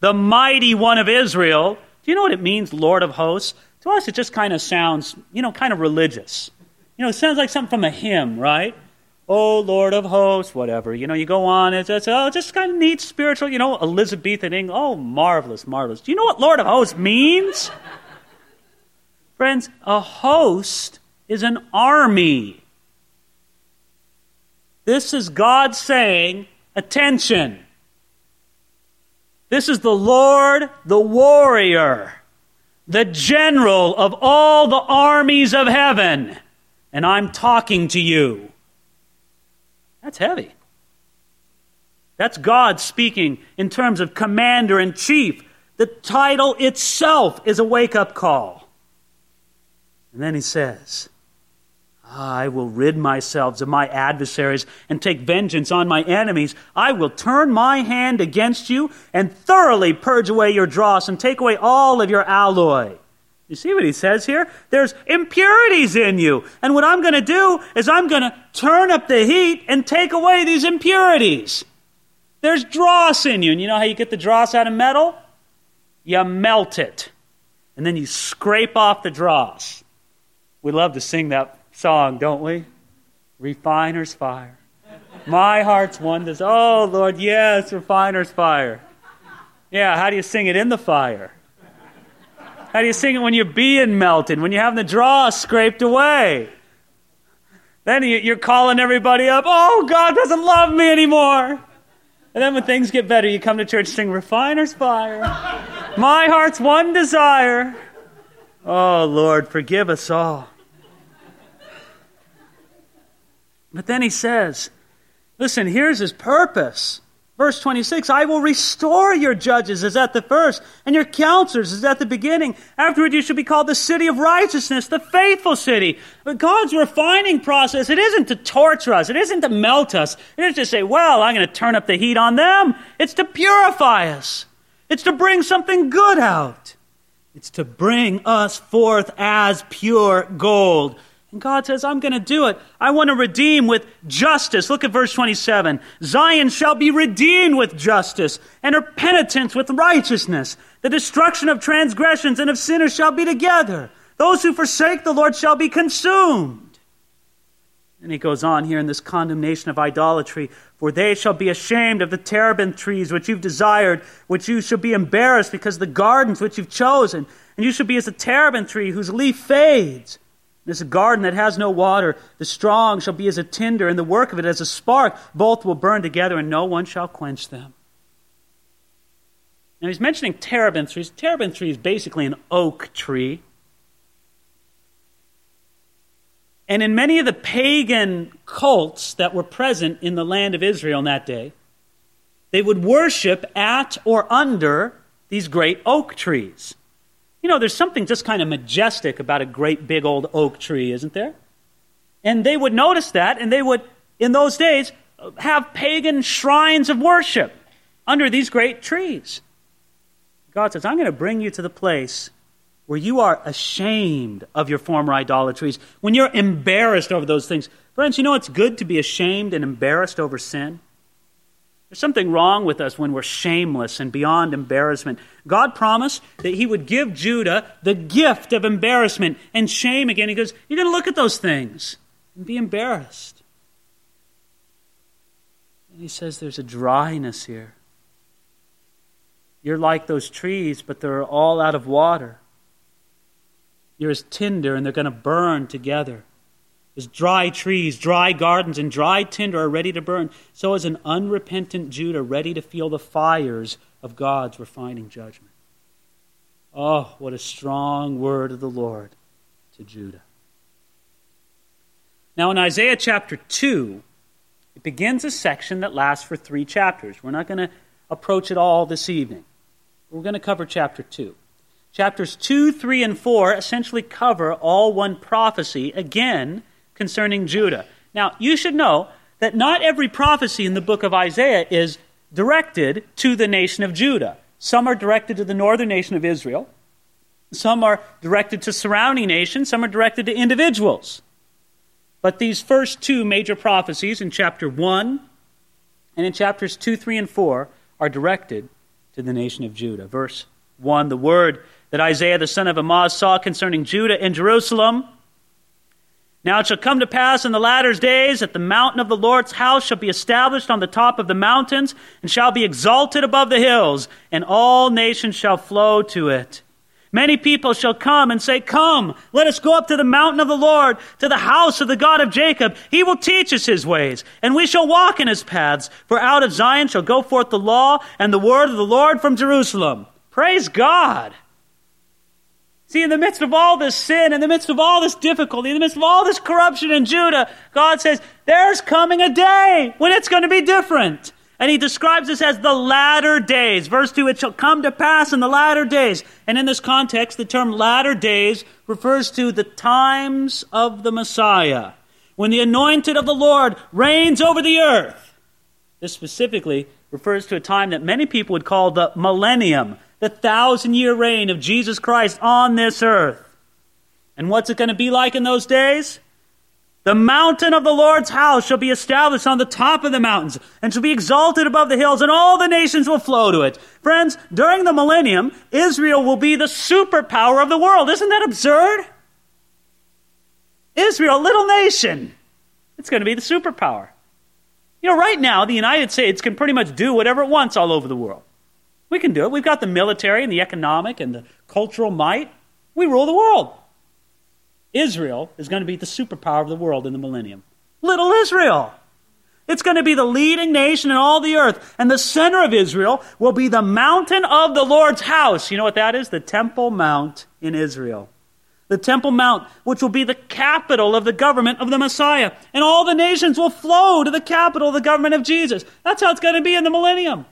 the mighty one of Israel. Do you know what it means, Lord of hosts? To us, it just kind of sounds, you know, kind of religious. You know, it sounds like something from a hymn, right? Oh Lord of hosts, whatever. You know, you go on, it's, it's oh, just kind of neat spiritual, you know, Elizabethan English. Oh, marvelous, marvelous. Do you know what Lord of hosts means? Friends, a host is an army. This is God saying, attention. This is the Lord, the warrior, the general of all the armies of heaven, and I'm talking to you. That's heavy. That's God speaking in terms of commander in chief. The title itself is a wake up call. And then he says, I will rid myself of my adversaries and take vengeance on my enemies. I will turn my hand against you and thoroughly purge away your dross and take away all of your alloy. You see what he says here? There's impurities in you. And what I'm going to do is I'm going to turn up the heat and take away these impurities. There's dross in you. And you know how you get the dross out of metal? You melt it. And then you scrape off the dross. We love to sing that song, don't we? Refiner's fire. My heart's one. Oh, Lord, yes, refiner's fire. Yeah, how do you sing it in the fire? How do you sing it when you're being melted, when you're having the dross scraped away? Then you're calling everybody up, oh, God doesn't love me anymore. And then when things get better, you come to church sing Refiner's Fire. My heart's one desire. Oh, Lord, forgive us all. But then he says, listen, here's his purpose. Verse 26 I will restore your judges as at the first, and your counselors as at the beginning. Afterward, you shall be called the city of righteousness, the faithful city. But God's refining process, it isn't to torture us, it isn't to melt us, it isn't to say, well, I'm going to turn up the heat on them. It's to purify us, it's to bring something good out, it's to bring us forth as pure gold. And God says, I'm going to do it. I want to redeem with justice. Look at verse 27. Zion shall be redeemed with justice, and her penitence with righteousness. The destruction of transgressions and of sinners shall be together. Those who forsake the Lord shall be consumed. And he goes on here in this condemnation of idolatry. For they shall be ashamed of the terebinth trees which you've desired, which you shall be embarrassed because the gardens which you've chosen. And you shall be as a terebinth tree whose leaf fades this garden that has no water, the strong shall be as a tinder, and the work of it as a spark. Both will burn together, and no one shall quench them. Now he's mentioning terebinth trees. Terebinth tree is basically an oak tree. And in many of the pagan cults that were present in the land of Israel in that day, they would worship at or under these great oak trees. You know, there's something just kind of majestic about a great big old oak tree, isn't there? And they would notice that, and they would, in those days, have pagan shrines of worship under these great trees. God says, I'm going to bring you to the place where you are ashamed of your former idolatries, when you're embarrassed over those things. Friends, you know it's good to be ashamed and embarrassed over sin? There's something wrong with us when we're shameless and beyond embarrassment. God promised that He would give Judah the gift of embarrassment and shame again. He goes, You're going to look at those things and be embarrassed. And He says there's a dryness here. You're like those trees, but they're all out of water. You're as tinder, and they're going to burn together. As dry trees, dry gardens, and dry tinder are ready to burn, so is an unrepentant Judah ready to feel the fires of God's refining judgment. Oh, what a strong word of the Lord to Judah. Now, in Isaiah chapter 2, it begins a section that lasts for three chapters. We're not going to approach it all this evening. We're going to cover chapter 2. Chapters 2, 3, and 4 essentially cover all one prophecy, again, concerning Judah. Now, you should know that not every prophecy in the book of Isaiah is directed to the nation of Judah. Some are directed to the northern nation of Israel. Some are directed to surrounding nations. Some are directed to individuals. But these first two major prophecies in chapter 1 and in chapters 2, 3, and 4 are directed to the nation of Judah. Verse 1 The word that Isaiah the son of Amoz saw concerning Judah and Jerusalem now it shall come to pass in the latter days that the mountain of the Lord's house shall be established on the top of the mountains and shall be exalted above the hills, and all nations shall flow to it. Many people shall come and say, Come, let us go up to the mountain of the Lord, to the house of the God of Jacob. He will teach us his ways, and we shall walk in his paths. For out of Zion shall go forth the law and the word of the Lord from Jerusalem. Praise God. See, in the midst of all this sin, in the midst of all this difficulty, in the midst of all this corruption in Judah, God says, there's coming a day when it's going to be different. And he describes this as the latter days. Verse 2 It shall come to pass in the latter days. And in this context, the term latter days refers to the times of the Messiah, when the anointed of the Lord reigns over the earth. This specifically refers to a time that many people would call the millennium, the thousand year reign of Jesus Christ on this earth. And what's it going to be like in those days? The mountain of the Lord's house shall be established on the top of the mountains and shall be exalted above the hills, and all the nations will flow to it. Friends, during the millennium, Israel will be the superpower of the world. Isn't that absurd? Israel, little nation, it's going to be the superpower. You know, right now, the United States can pretty much do whatever it wants all over the world. We can do it. We've got the military and the economic and the cultural might. We rule the world. Israel is going to be the superpower of the world in the millennium. Little Israel. It's going to be the leading nation in all the earth. And the center of Israel will be the mountain of the Lord's house. You know what that is? The Temple Mount in Israel. The Temple Mount, which will be the capital of the government of the Messiah. And all the nations will flow to the capital of the government of Jesus. That's how it's going to be in the millennium.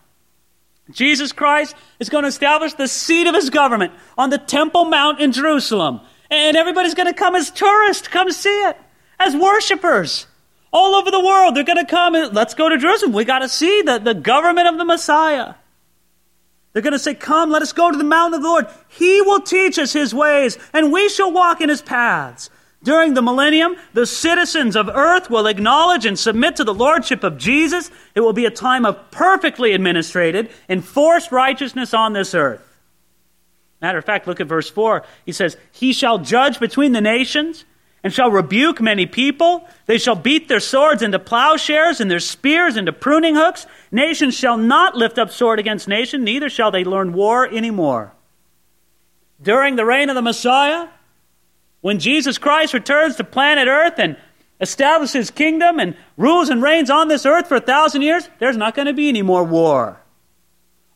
Jesus Christ is going to establish the seat of his government on the Temple Mount in Jerusalem. And everybody's going to come as tourists, come see it, as worshipers. All over the world, they're going to come and let's go to Jerusalem. We got to see the, the government of the Messiah. They're going to say, Come, let us go to the mountain of the Lord. He will teach us his ways, and we shall walk in his paths. During the millennium, the citizens of earth will acknowledge and submit to the lordship of Jesus. It will be a time of perfectly administrated, enforced righteousness on this earth. Matter of fact, look at verse 4. He says, He shall judge between the nations and shall rebuke many people. They shall beat their swords into plowshares and their spears into pruning hooks. Nations shall not lift up sword against nation, neither shall they learn war anymore. During the reign of the Messiah, when Jesus Christ returns to planet Earth and establishes his kingdom and rules and reigns on this earth for a thousand years, there's not going to be any more war.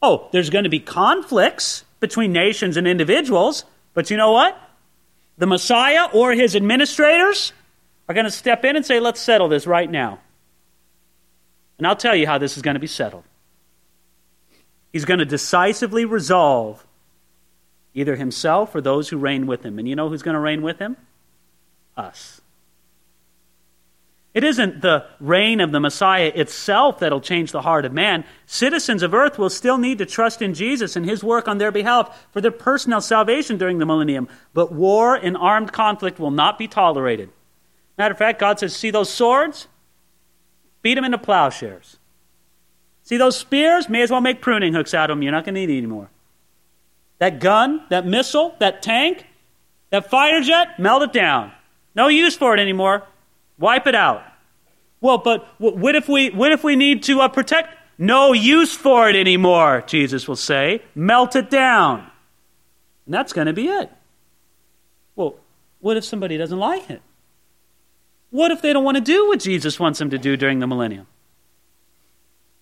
Oh, there's going to be conflicts between nations and individuals. But you know what? The Messiah or his administrators are going to step in and say, let's settle this right now. And I'll tell you how this is going to be settled. He's going to decisively resolve either himself or those who reign with him. And you know who's going to reign with him? Us. It isn't the reign of the Messiah itself that'll change the heart of man. Citizens of earth will still need to trust in Jesus and his work on their behalf for their personal salvation during the millennium. But war and armed conflict will not be tolerated. Matter of fact, God says, See those swords? Beat them into plowshares. See those spears? May as well make pruning hooks out of them. You're not going to need any anymore. That gun, that missile, that tank, that fighter jet, melt it down. No use for it anymore. Wipe it out. Well, but what if we, what if we need to uh, protect? No use for it anymore, Jesus will say. Melt it down. And that's going to be it. Well, what if somebody doesn't like it? What if they don't want to do what Jesus wants them to do during the millennium?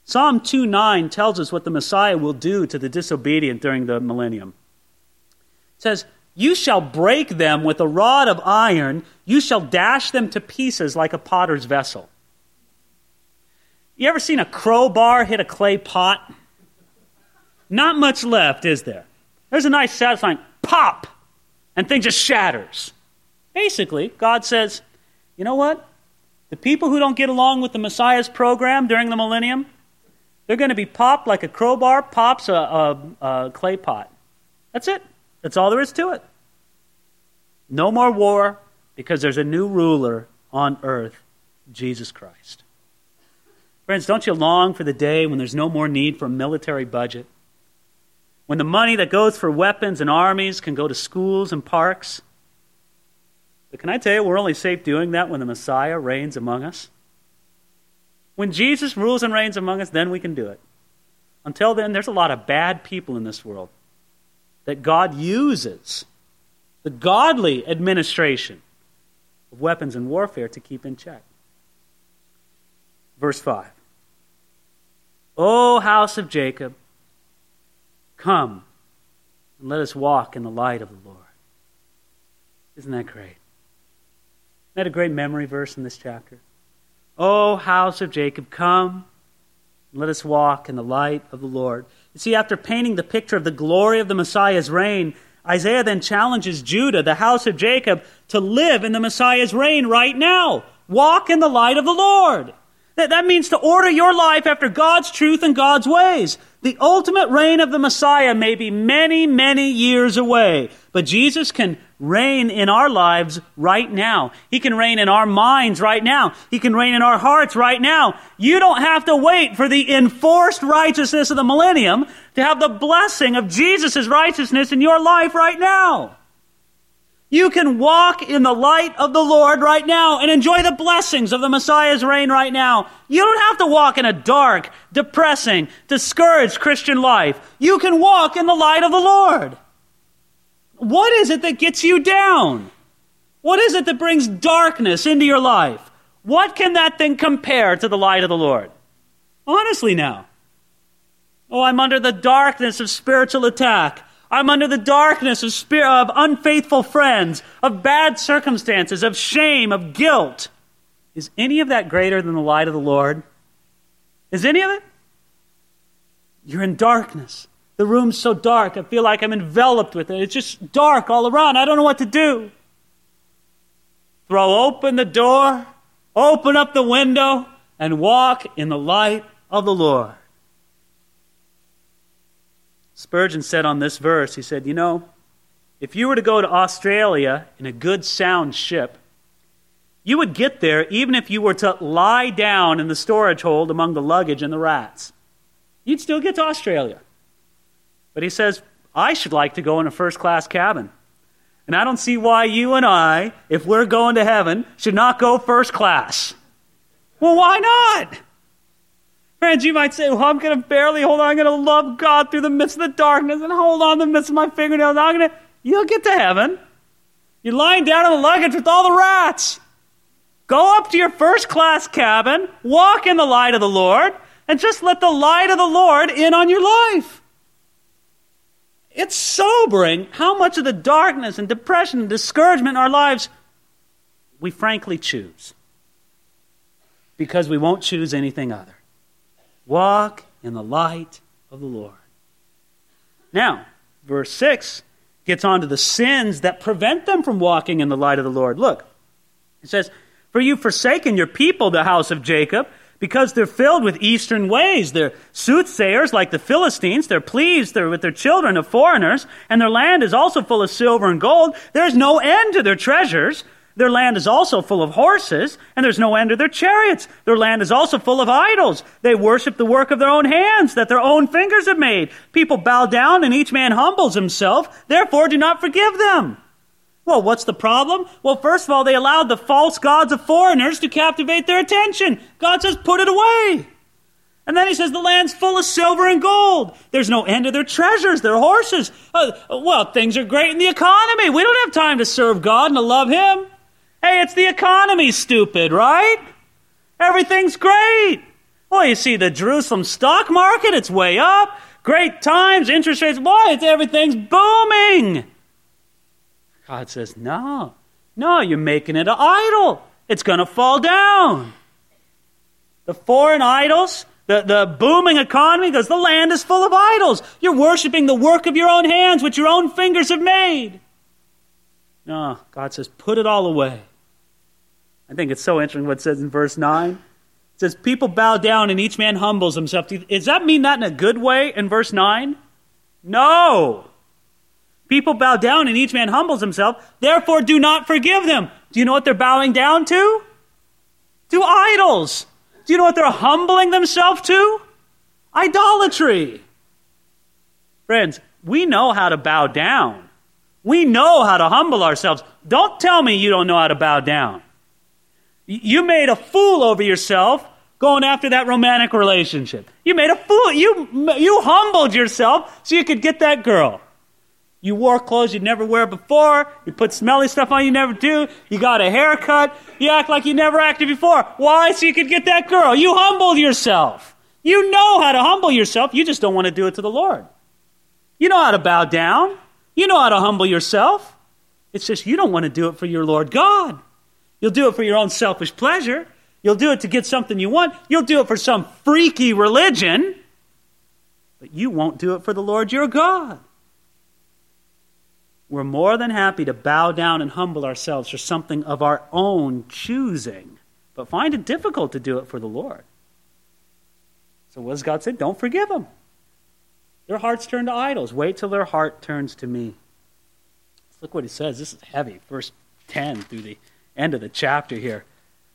Psalm 2 9 tells us what the Messiah will do to the disobedient during the millennium. It says, you shall break them with a rod of iron. You shall dash them to pieces like a potter's vessel. You ever seen a crowbar hit a clay pot? Not much left, is there? There's a nice satisfying pop, and thing just shatters. Basically, God says, you know what? The people who don't get along with the Messiah's program during the millennium, they're going to be popped like a crowbar pops a, a, a clay pot. That's it. That's all there is to it. No more war because there's a new ruler on earth, Jesus Christ. Friends, don't you long for the day when there's no more need for a military budget? When the money that goes for weapons and armies can go to schools and parks? But can I tell you, we're only safe doing that when the Messiah reigns among us? When Jesus rules and reigns among us, then we can do it. Until then, there's a lot of bad people in this world that God uses the godly administration of weapons and warfare to keep in check. Verse 5 O house of Jacob, come and let us walk in the light of the Lord. Isn't that great? Isn't that a great memory verse in this chapter? O house of Jacob, come let us walk in the light of the Lord. You see, after painting the picture of the glory of the Messiah's reign, Isaiah then challenges Judah, the house of Jacob, to live in the Messiah's reign right now. Walk in the light of the Lord. That, that means to order your life after God's truth and God's ways. The ultimate reign of the Messiah may be many, many years away, but Jesus can reign in our lives right now. He can reign in our minds right now. He can reign in our hearts right now. You don't have to wait for the enforced righteousness of the millennium to have the blessing of Jesus' righteousness in your life right now. You can walk in the light of the Lord right now and enjoy the blessings of the Messiah's reign right now. You don't have to walk in a dark, depressing, discouraged Christian life. You can walk in the light of the Lord. What is it that gets you down? What is it that brings darkness into your life? What can that thing compare to the light of the Lord? Honestly, now. Oh, I'm under the darkness of spiritual attack. I'm under the darkness of, spirit, of unfaithful friends, of bad circumstances, of shame, of guilt. Is any of that greater than the light of the Lord? Is any of it? You're in darkness. The room's so dark, I feel like I'm enveloped with it. It's just dark all around. I don't know what to do. Throw open the door, open up the window, and walk in the light of the Lord. Spurgeon said on this verse, he said, You know, if you were to go to Australia in a good, sound ship, you would get there even if you were to lie down in the storage hold among the luggage and the rats. You'd still get to Australia. But he says, I should like to go in a first class cabin. And I don't see why you and I, if we're going to heaven, should not go first class. Well, why not? Friends, you might say, well, I'm going to barely hold on. I'm going to love God through the midst of the darkness and hold on the midst of my fingernails. I'm going to, you'll get to heaven. You're lying down in the luggage with all the rats. Go up to your first class cabin, walk in the light of the Lord, and just let the light of the Lord in on your life. It's sobering how much of the darkness and depression and discouragement in our lives we frankly choose because we won't choose anything other. Walk in the light of the Lord. Now, verse 6 gets on to the sins that prevent them from walking in the light of the Lord. Look, it says, For you've forsaken your people, the house of Jacob, because they're filled with eastern ways. They're soothsayers like the Philistines. They're pleased with their children of foreigners, and their land is also full of silver and gold. There's no end to their treasures. Their land is also full of horses, and there's no end to their chariots. Their land is also full of idols. They worship the work of their own hands that their own fingers have made. People bow down, and each man humbles himself. Therefore, do not forgive them. Well, what's the problem? Well, first of all, they allowed the false gods of foreigners to captivate their attention. God says, put it away. And then he says the land's full of silver and gold. There's no end to their treasures, their horses. Uh, well, things are great in the economy. We don't have time to serve God and to love Him. Hey, it's the economy, stupid, right? Everything's great. Well, you see the Jerusalem stock market, it's way up. Great times, interest rates, boy, it's, everything's booming. God says, no, no, you're making it an idol. It's going to fall down. The foreign idols, the, the booming economy, because the land is full of idols. You're worshiping the work of your own hands, which your own fingers have made. No, God says, put it all away. I think it's so interesting what it says in verse 9. It says, People bow down and each man humbles himself. Does that mean that in a good way in verse 9? No. People bow down and each man humbles himself. Therefore, do not forgive them. Do you know what they're bowing down to? To idols. Do you know what they're humbling themselves to? Idolatry. Friends, we know how to bow down. We know how to humble ourselves. Don't tell me you don't know how to bow down. You made a fool over yourself going after that romantic relationship. You made a fool. You, you humbled yourself so you could get that girl. You wore clothes you'd never wear before. You put smelly stuff on you never do. You got a haircut. You act like you never acted before. Why? So you could get that girl. You humbled yourself. You know how to humble yourself. You just don't want to do it to the Lord. You know how to bow down. You know how to humble yourself. It's just you don't want to do it for your Lord God. You'll do it for your own selfish pleasure. You'll do it to get something you want. You'll do it for some freaky religion. But you won't do it for the Lord your God. We're more than happy to bow down and humble ourselves for something of our own choosing, but find it difficult to do it for the Lord. So what does God say? Don't forgive them. Their hearts turn to idols. Wait till their heart turns to me. Look what he says. This is heavy. Verse 10 through the end of the chapter here.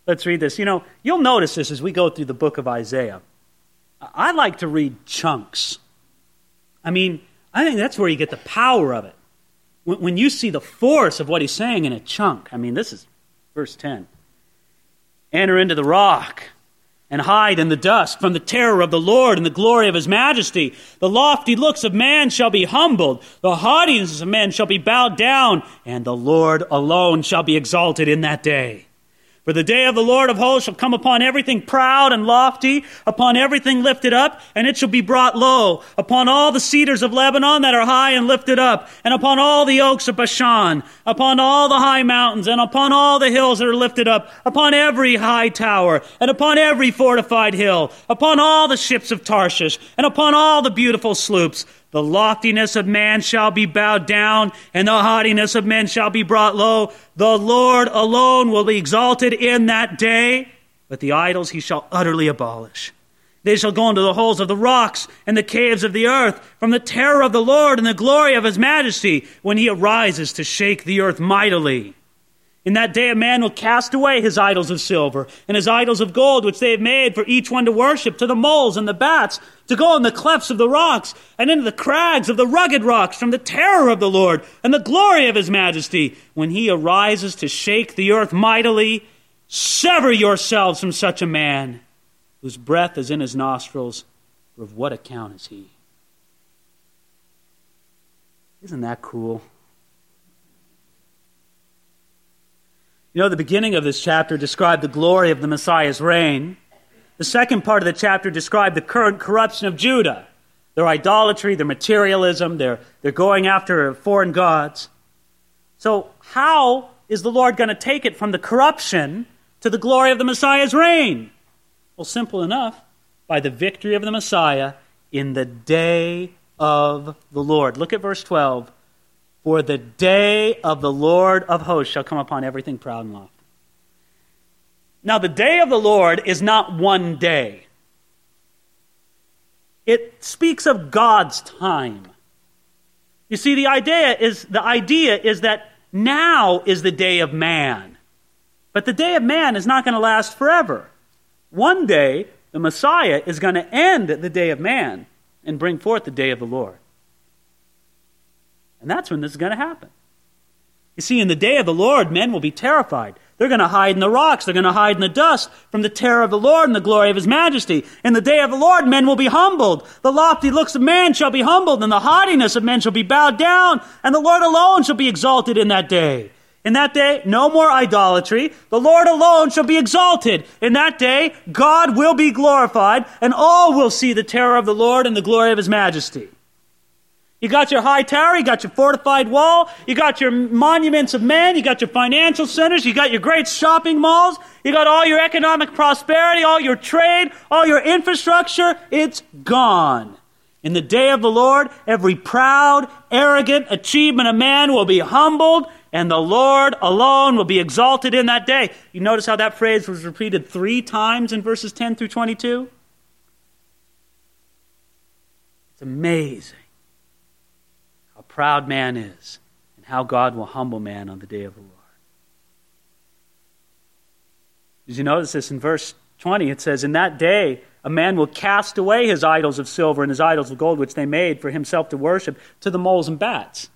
Let's read this. You know, you'll notice this as we go through the book of Isaiah. I like to read chunks. I mean, I think that's where you get the power of it. When you see the force of what he's saying in a chunk, I mean, this is verse 10. Enter into the rock and hide in the dust from the terror of the Lord and the glory of his majesty. The lofty looks of man shall be humbled, the haughtiness of men shall be bowed down, and the Lord alone shall be exalted in that day. For the day of the Lord of hosts shall come upon everything proud and lofty, upon everything lifted up, and it shall be brought low, upon all the cedars of Lebanon that are high and lifted up, and upon all the oaks of Bashan, upon all the high mountains, and upon all the hills that are lifted up, upon every high tower, and upon every fortified hill, upon all the ships of Tarshish, and upon all the beautiful sloops. The loftiness of man shall be bowed down, and the haughtiness of men shall be brought low. The Lord alone will be exalted in that day, but the idols he shall utterly abolish. They shall go into the holes of the rocks and the caves of the earth from the terror of the Lord and the glory of his majesty when he arises to shake the earth mightily. In that day, a man will cast away his idols of silver and his idols of gold, which they have made for each one to worship, to the moles and the bats, to go in the clefts of the rocks and into the crags of the rugged rocks from the terror of the Lord and the glory of his majesty. When he arises to shake the earth mightily, sever yourselves from such a man whose breath is in his nostrils, for of what account is he? Isn't that cool? You know, the beginning of this chapter described the glory of the Messiah's reign. The second part of the chapter described the current corruption of Judah their idolatry, their materialism, their, their going after foreign gods. So, how is the Lord going to take it from the corruption to the glory of the Messiah's reign? Well, simple enough by the victory of the Messiah in the day of the Lord. Look at verse 12. For the day of the Lord of hosts shall come upon everything proud and lofty. Now, the day of the Lord is not one day, it speaks of God's time. You see, the idea is, the idea is that now is the day of man. But the day of man is not going to last forever. One day, the Messiah is going to end the day of man and bring forth the day of the Lord. And that's when this is going to happen. You see, in the day of the Lord, men will be terrified. They're going to hide in the rocks. They're going to hide in the dust from the terror of the Lord and the glory of his majesty. In the day of the Lord, men will be humbled. The lofty looks of man shall be humbled, and the haughtiness of men shall be bowed down, and the Lord alone shall be exalted in that day. In that day, no more idolatry. The Lord alone shall be exalted. In that day, God will be glorified, and all will see the terror of the Lord and the glory of his majesty. You got your high tower, you got your fortified wall, you got your monuments of men, you got your financial centers, you got your great shopping malls, you got all your economic prosperity, all your trade, all your infrastructure. It's gone. In the day of the Lord, every proud, arrogant achievement of man will be humbled, and the Lord alone will be exalted in that day. You notice how that phrase was repeated three times in verses 10 through 22? It's amazing proud man is and how God will humble man on the day of the Lord. Did you notice this in verse 20? It says, In that day, a man will cast away his idols of silver and his idols of gold, which they made for himself to worship, to the moles and bats.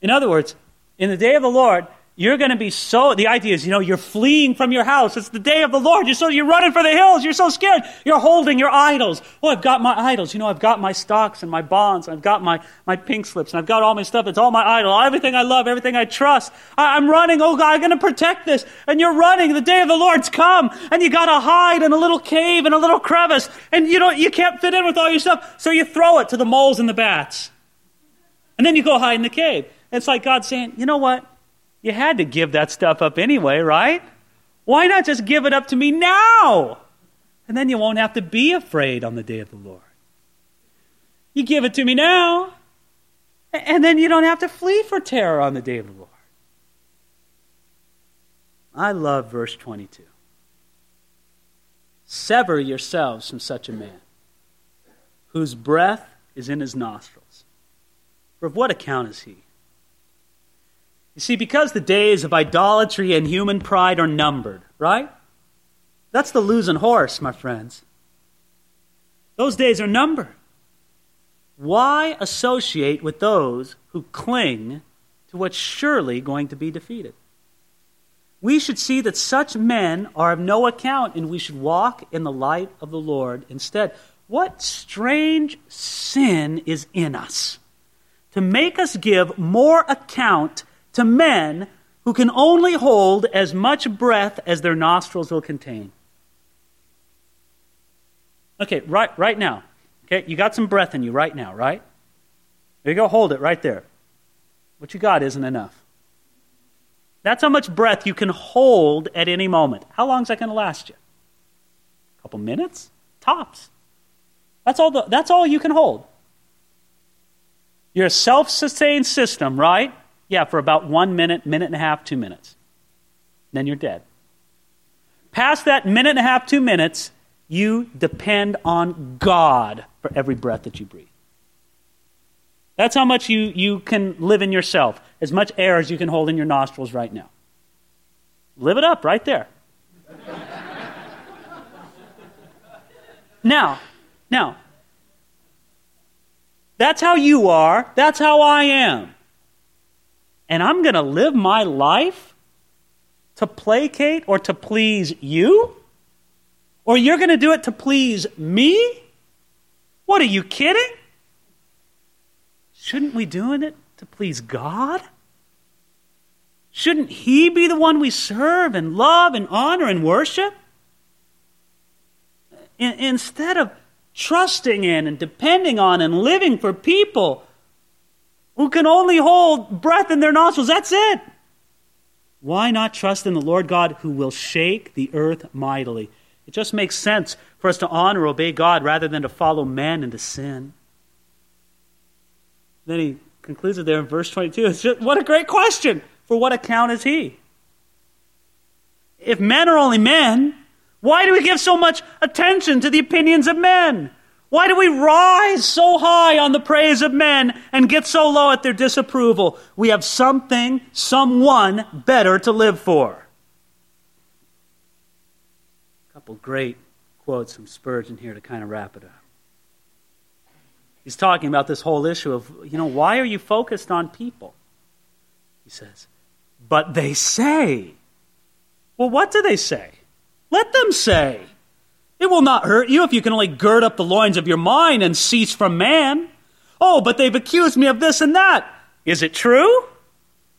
In other words, in the day of the Lord, you're going to be so the idea is you know you're fleeing from your house. It's the day of the lord. You're so you're running for the hills. You're so scared. You're holding your idols. Oh i've got my idols. You know i've got my stocks and my bonds. I've got my my pink slips. And i've got all my stuff. It's all my idol. Everything i love everything i trust. I, i'm running. Oh god i'm going to protect this. And you're running. The day of the lord's come. And you got to hide in a little cave in a little crevice. And you know you can't fit in with all your stuff. So you throw it to the moles and the bats. And then you go hide in the cave. It's like god saying you know what you had to give that stuff up anyway, right? Why not just give it up to me now? And then you won't have to be afraid on the day of the Lord. You give it to me now, and then you don't have to flee for terror on the day of the Lord. I love verse 22. Sever yourselves from such a man, whose breath is in his nostrils. For of what account is he? You see, because the days of idolatry and human pride are numbered, right? That's the losing horse, my friends. Those days are numbered. Why associate with those who cling to what's surely going to be defeated? We should see that such men are of no account and we should walk in the light of the Lord instead. What strange sin is in us to make us give more account to men who can only hold as much breath as their nostrils will contain? Okay, right, right now. Okay, you got some breath in you right now, right? There you go, hold it right there. What you got isn't enough. That's how much breath you can hold at any moment. How long is that going to last you? A couple minutes? Tops. That's all, the, that's all you can hold. You're a self sustained system, right? Yeah, for about one minute, minute and a half, two minutes. Then you're dead. Past that minute and a half, two minutes, you depend on God for every breath that you breathe. That's how much you, you can live in yourself, as much air as you can hold in your nostrils right now. Live it up right there. now, now, that's how you are. That's how I am. And I'm going to live my life to placate or to please you? Or you're going to do it to please me? What are you kidding? Shouldn't we doing it to please God? Shouldn't He be the one we serve and love and honor and worship? In, instead of trusting in and depending on and living for people who can only hold breath in their nostrils, that's it. Why not trust in the Lord God who will shake the earth mightily? It just makes sense for us to honor, obey God rather than to follow men into sin. Then he concludes it there in verse 22. It's just, what a great question. For what account is he? If men are only men, why do we give so much attention to the opinions of men? Why do we rise so high on the praise of men and get so low at their disapproval? We have something, someone better to live for. A couple great quotes from Spurgeon here to kind of wrap it up. He's talking about this whole issue of, you know, why are you focused on people? He says, but they say. Well, what do they say? Let them say. It will not hurt you if you can only gird up the loins of your mind and cease from man. Oh, but they've accused me of this and that. Is it true?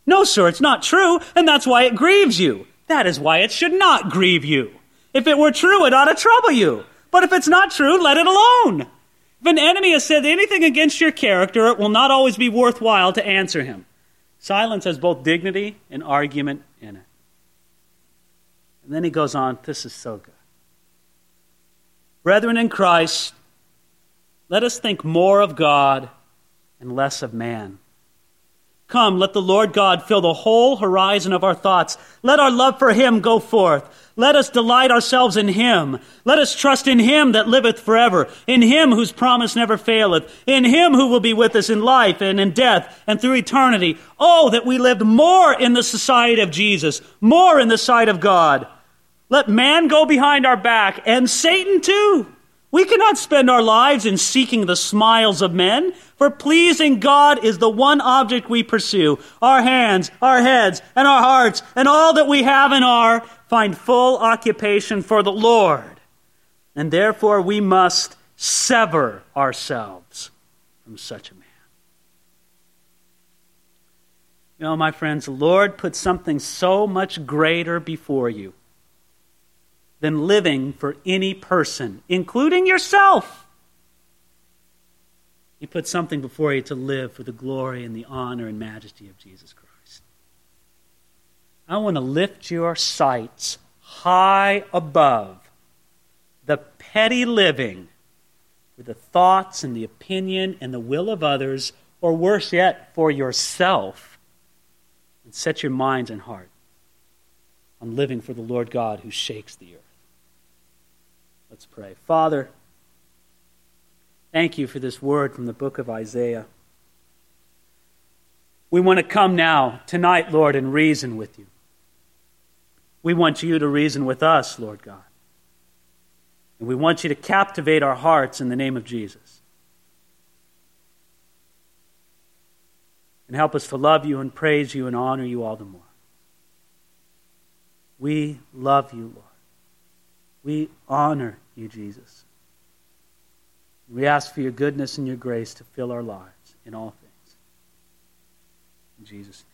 No, sir, it's not true, and that's why it grieves you. That is why it should not grieve you. If it were true, it ought to trouble you. But if it's not true, let it alone. If an enemy has said anything against your character, it will not always be worthwhile to answer him. Silence has both dignity and argument in it. And then he goes on, this is so good. Brethren in Christ, let us think more of God and less of man. Come, let the Lord God fill the whole horizon of our thoughts. Let our love for him go forth. Let us delight ourselves in him. Let us trust in him that liveth forever, in him whose promise never faileth, in him who will be with us in life and in death and through eternity. Oh, that we lived more in the society of Jesus, more in the sight of God. Let man go behind our back and Satan too. We cannot spend our lives in seeking the smiles of men, for pleasing God is the one object we pursue. Our hands, our heads, and our hearts, and all that we have and are, find full occupation for the Lord. And therefore we must sever ourselves from such a man. You know, my friends, the Lord put something so much greater before you than living for any person, including yourself. He put something before you to live for the glory and the honor and majesty of Jesus Christ. I want to lift your sights high above the petty living for the thoughts and the opinion and the will of others, or worse yet, for yourself, and set your minds and heart on living for the Lord God who shakes the earth. Let's pray. Father, thank you for this word from the book of Isaiah. We want to come now, tonight, Lord, and reason with you. We want you to reason with us, Lord God. And we want you to captivate our hearts in the name of Jesus. And help us to love you and praise you and honor you all the more. We love you, Lord. We honor you, Jesus. We ask for your goodness and your grace to fill our lives in all things. In Jesus' name.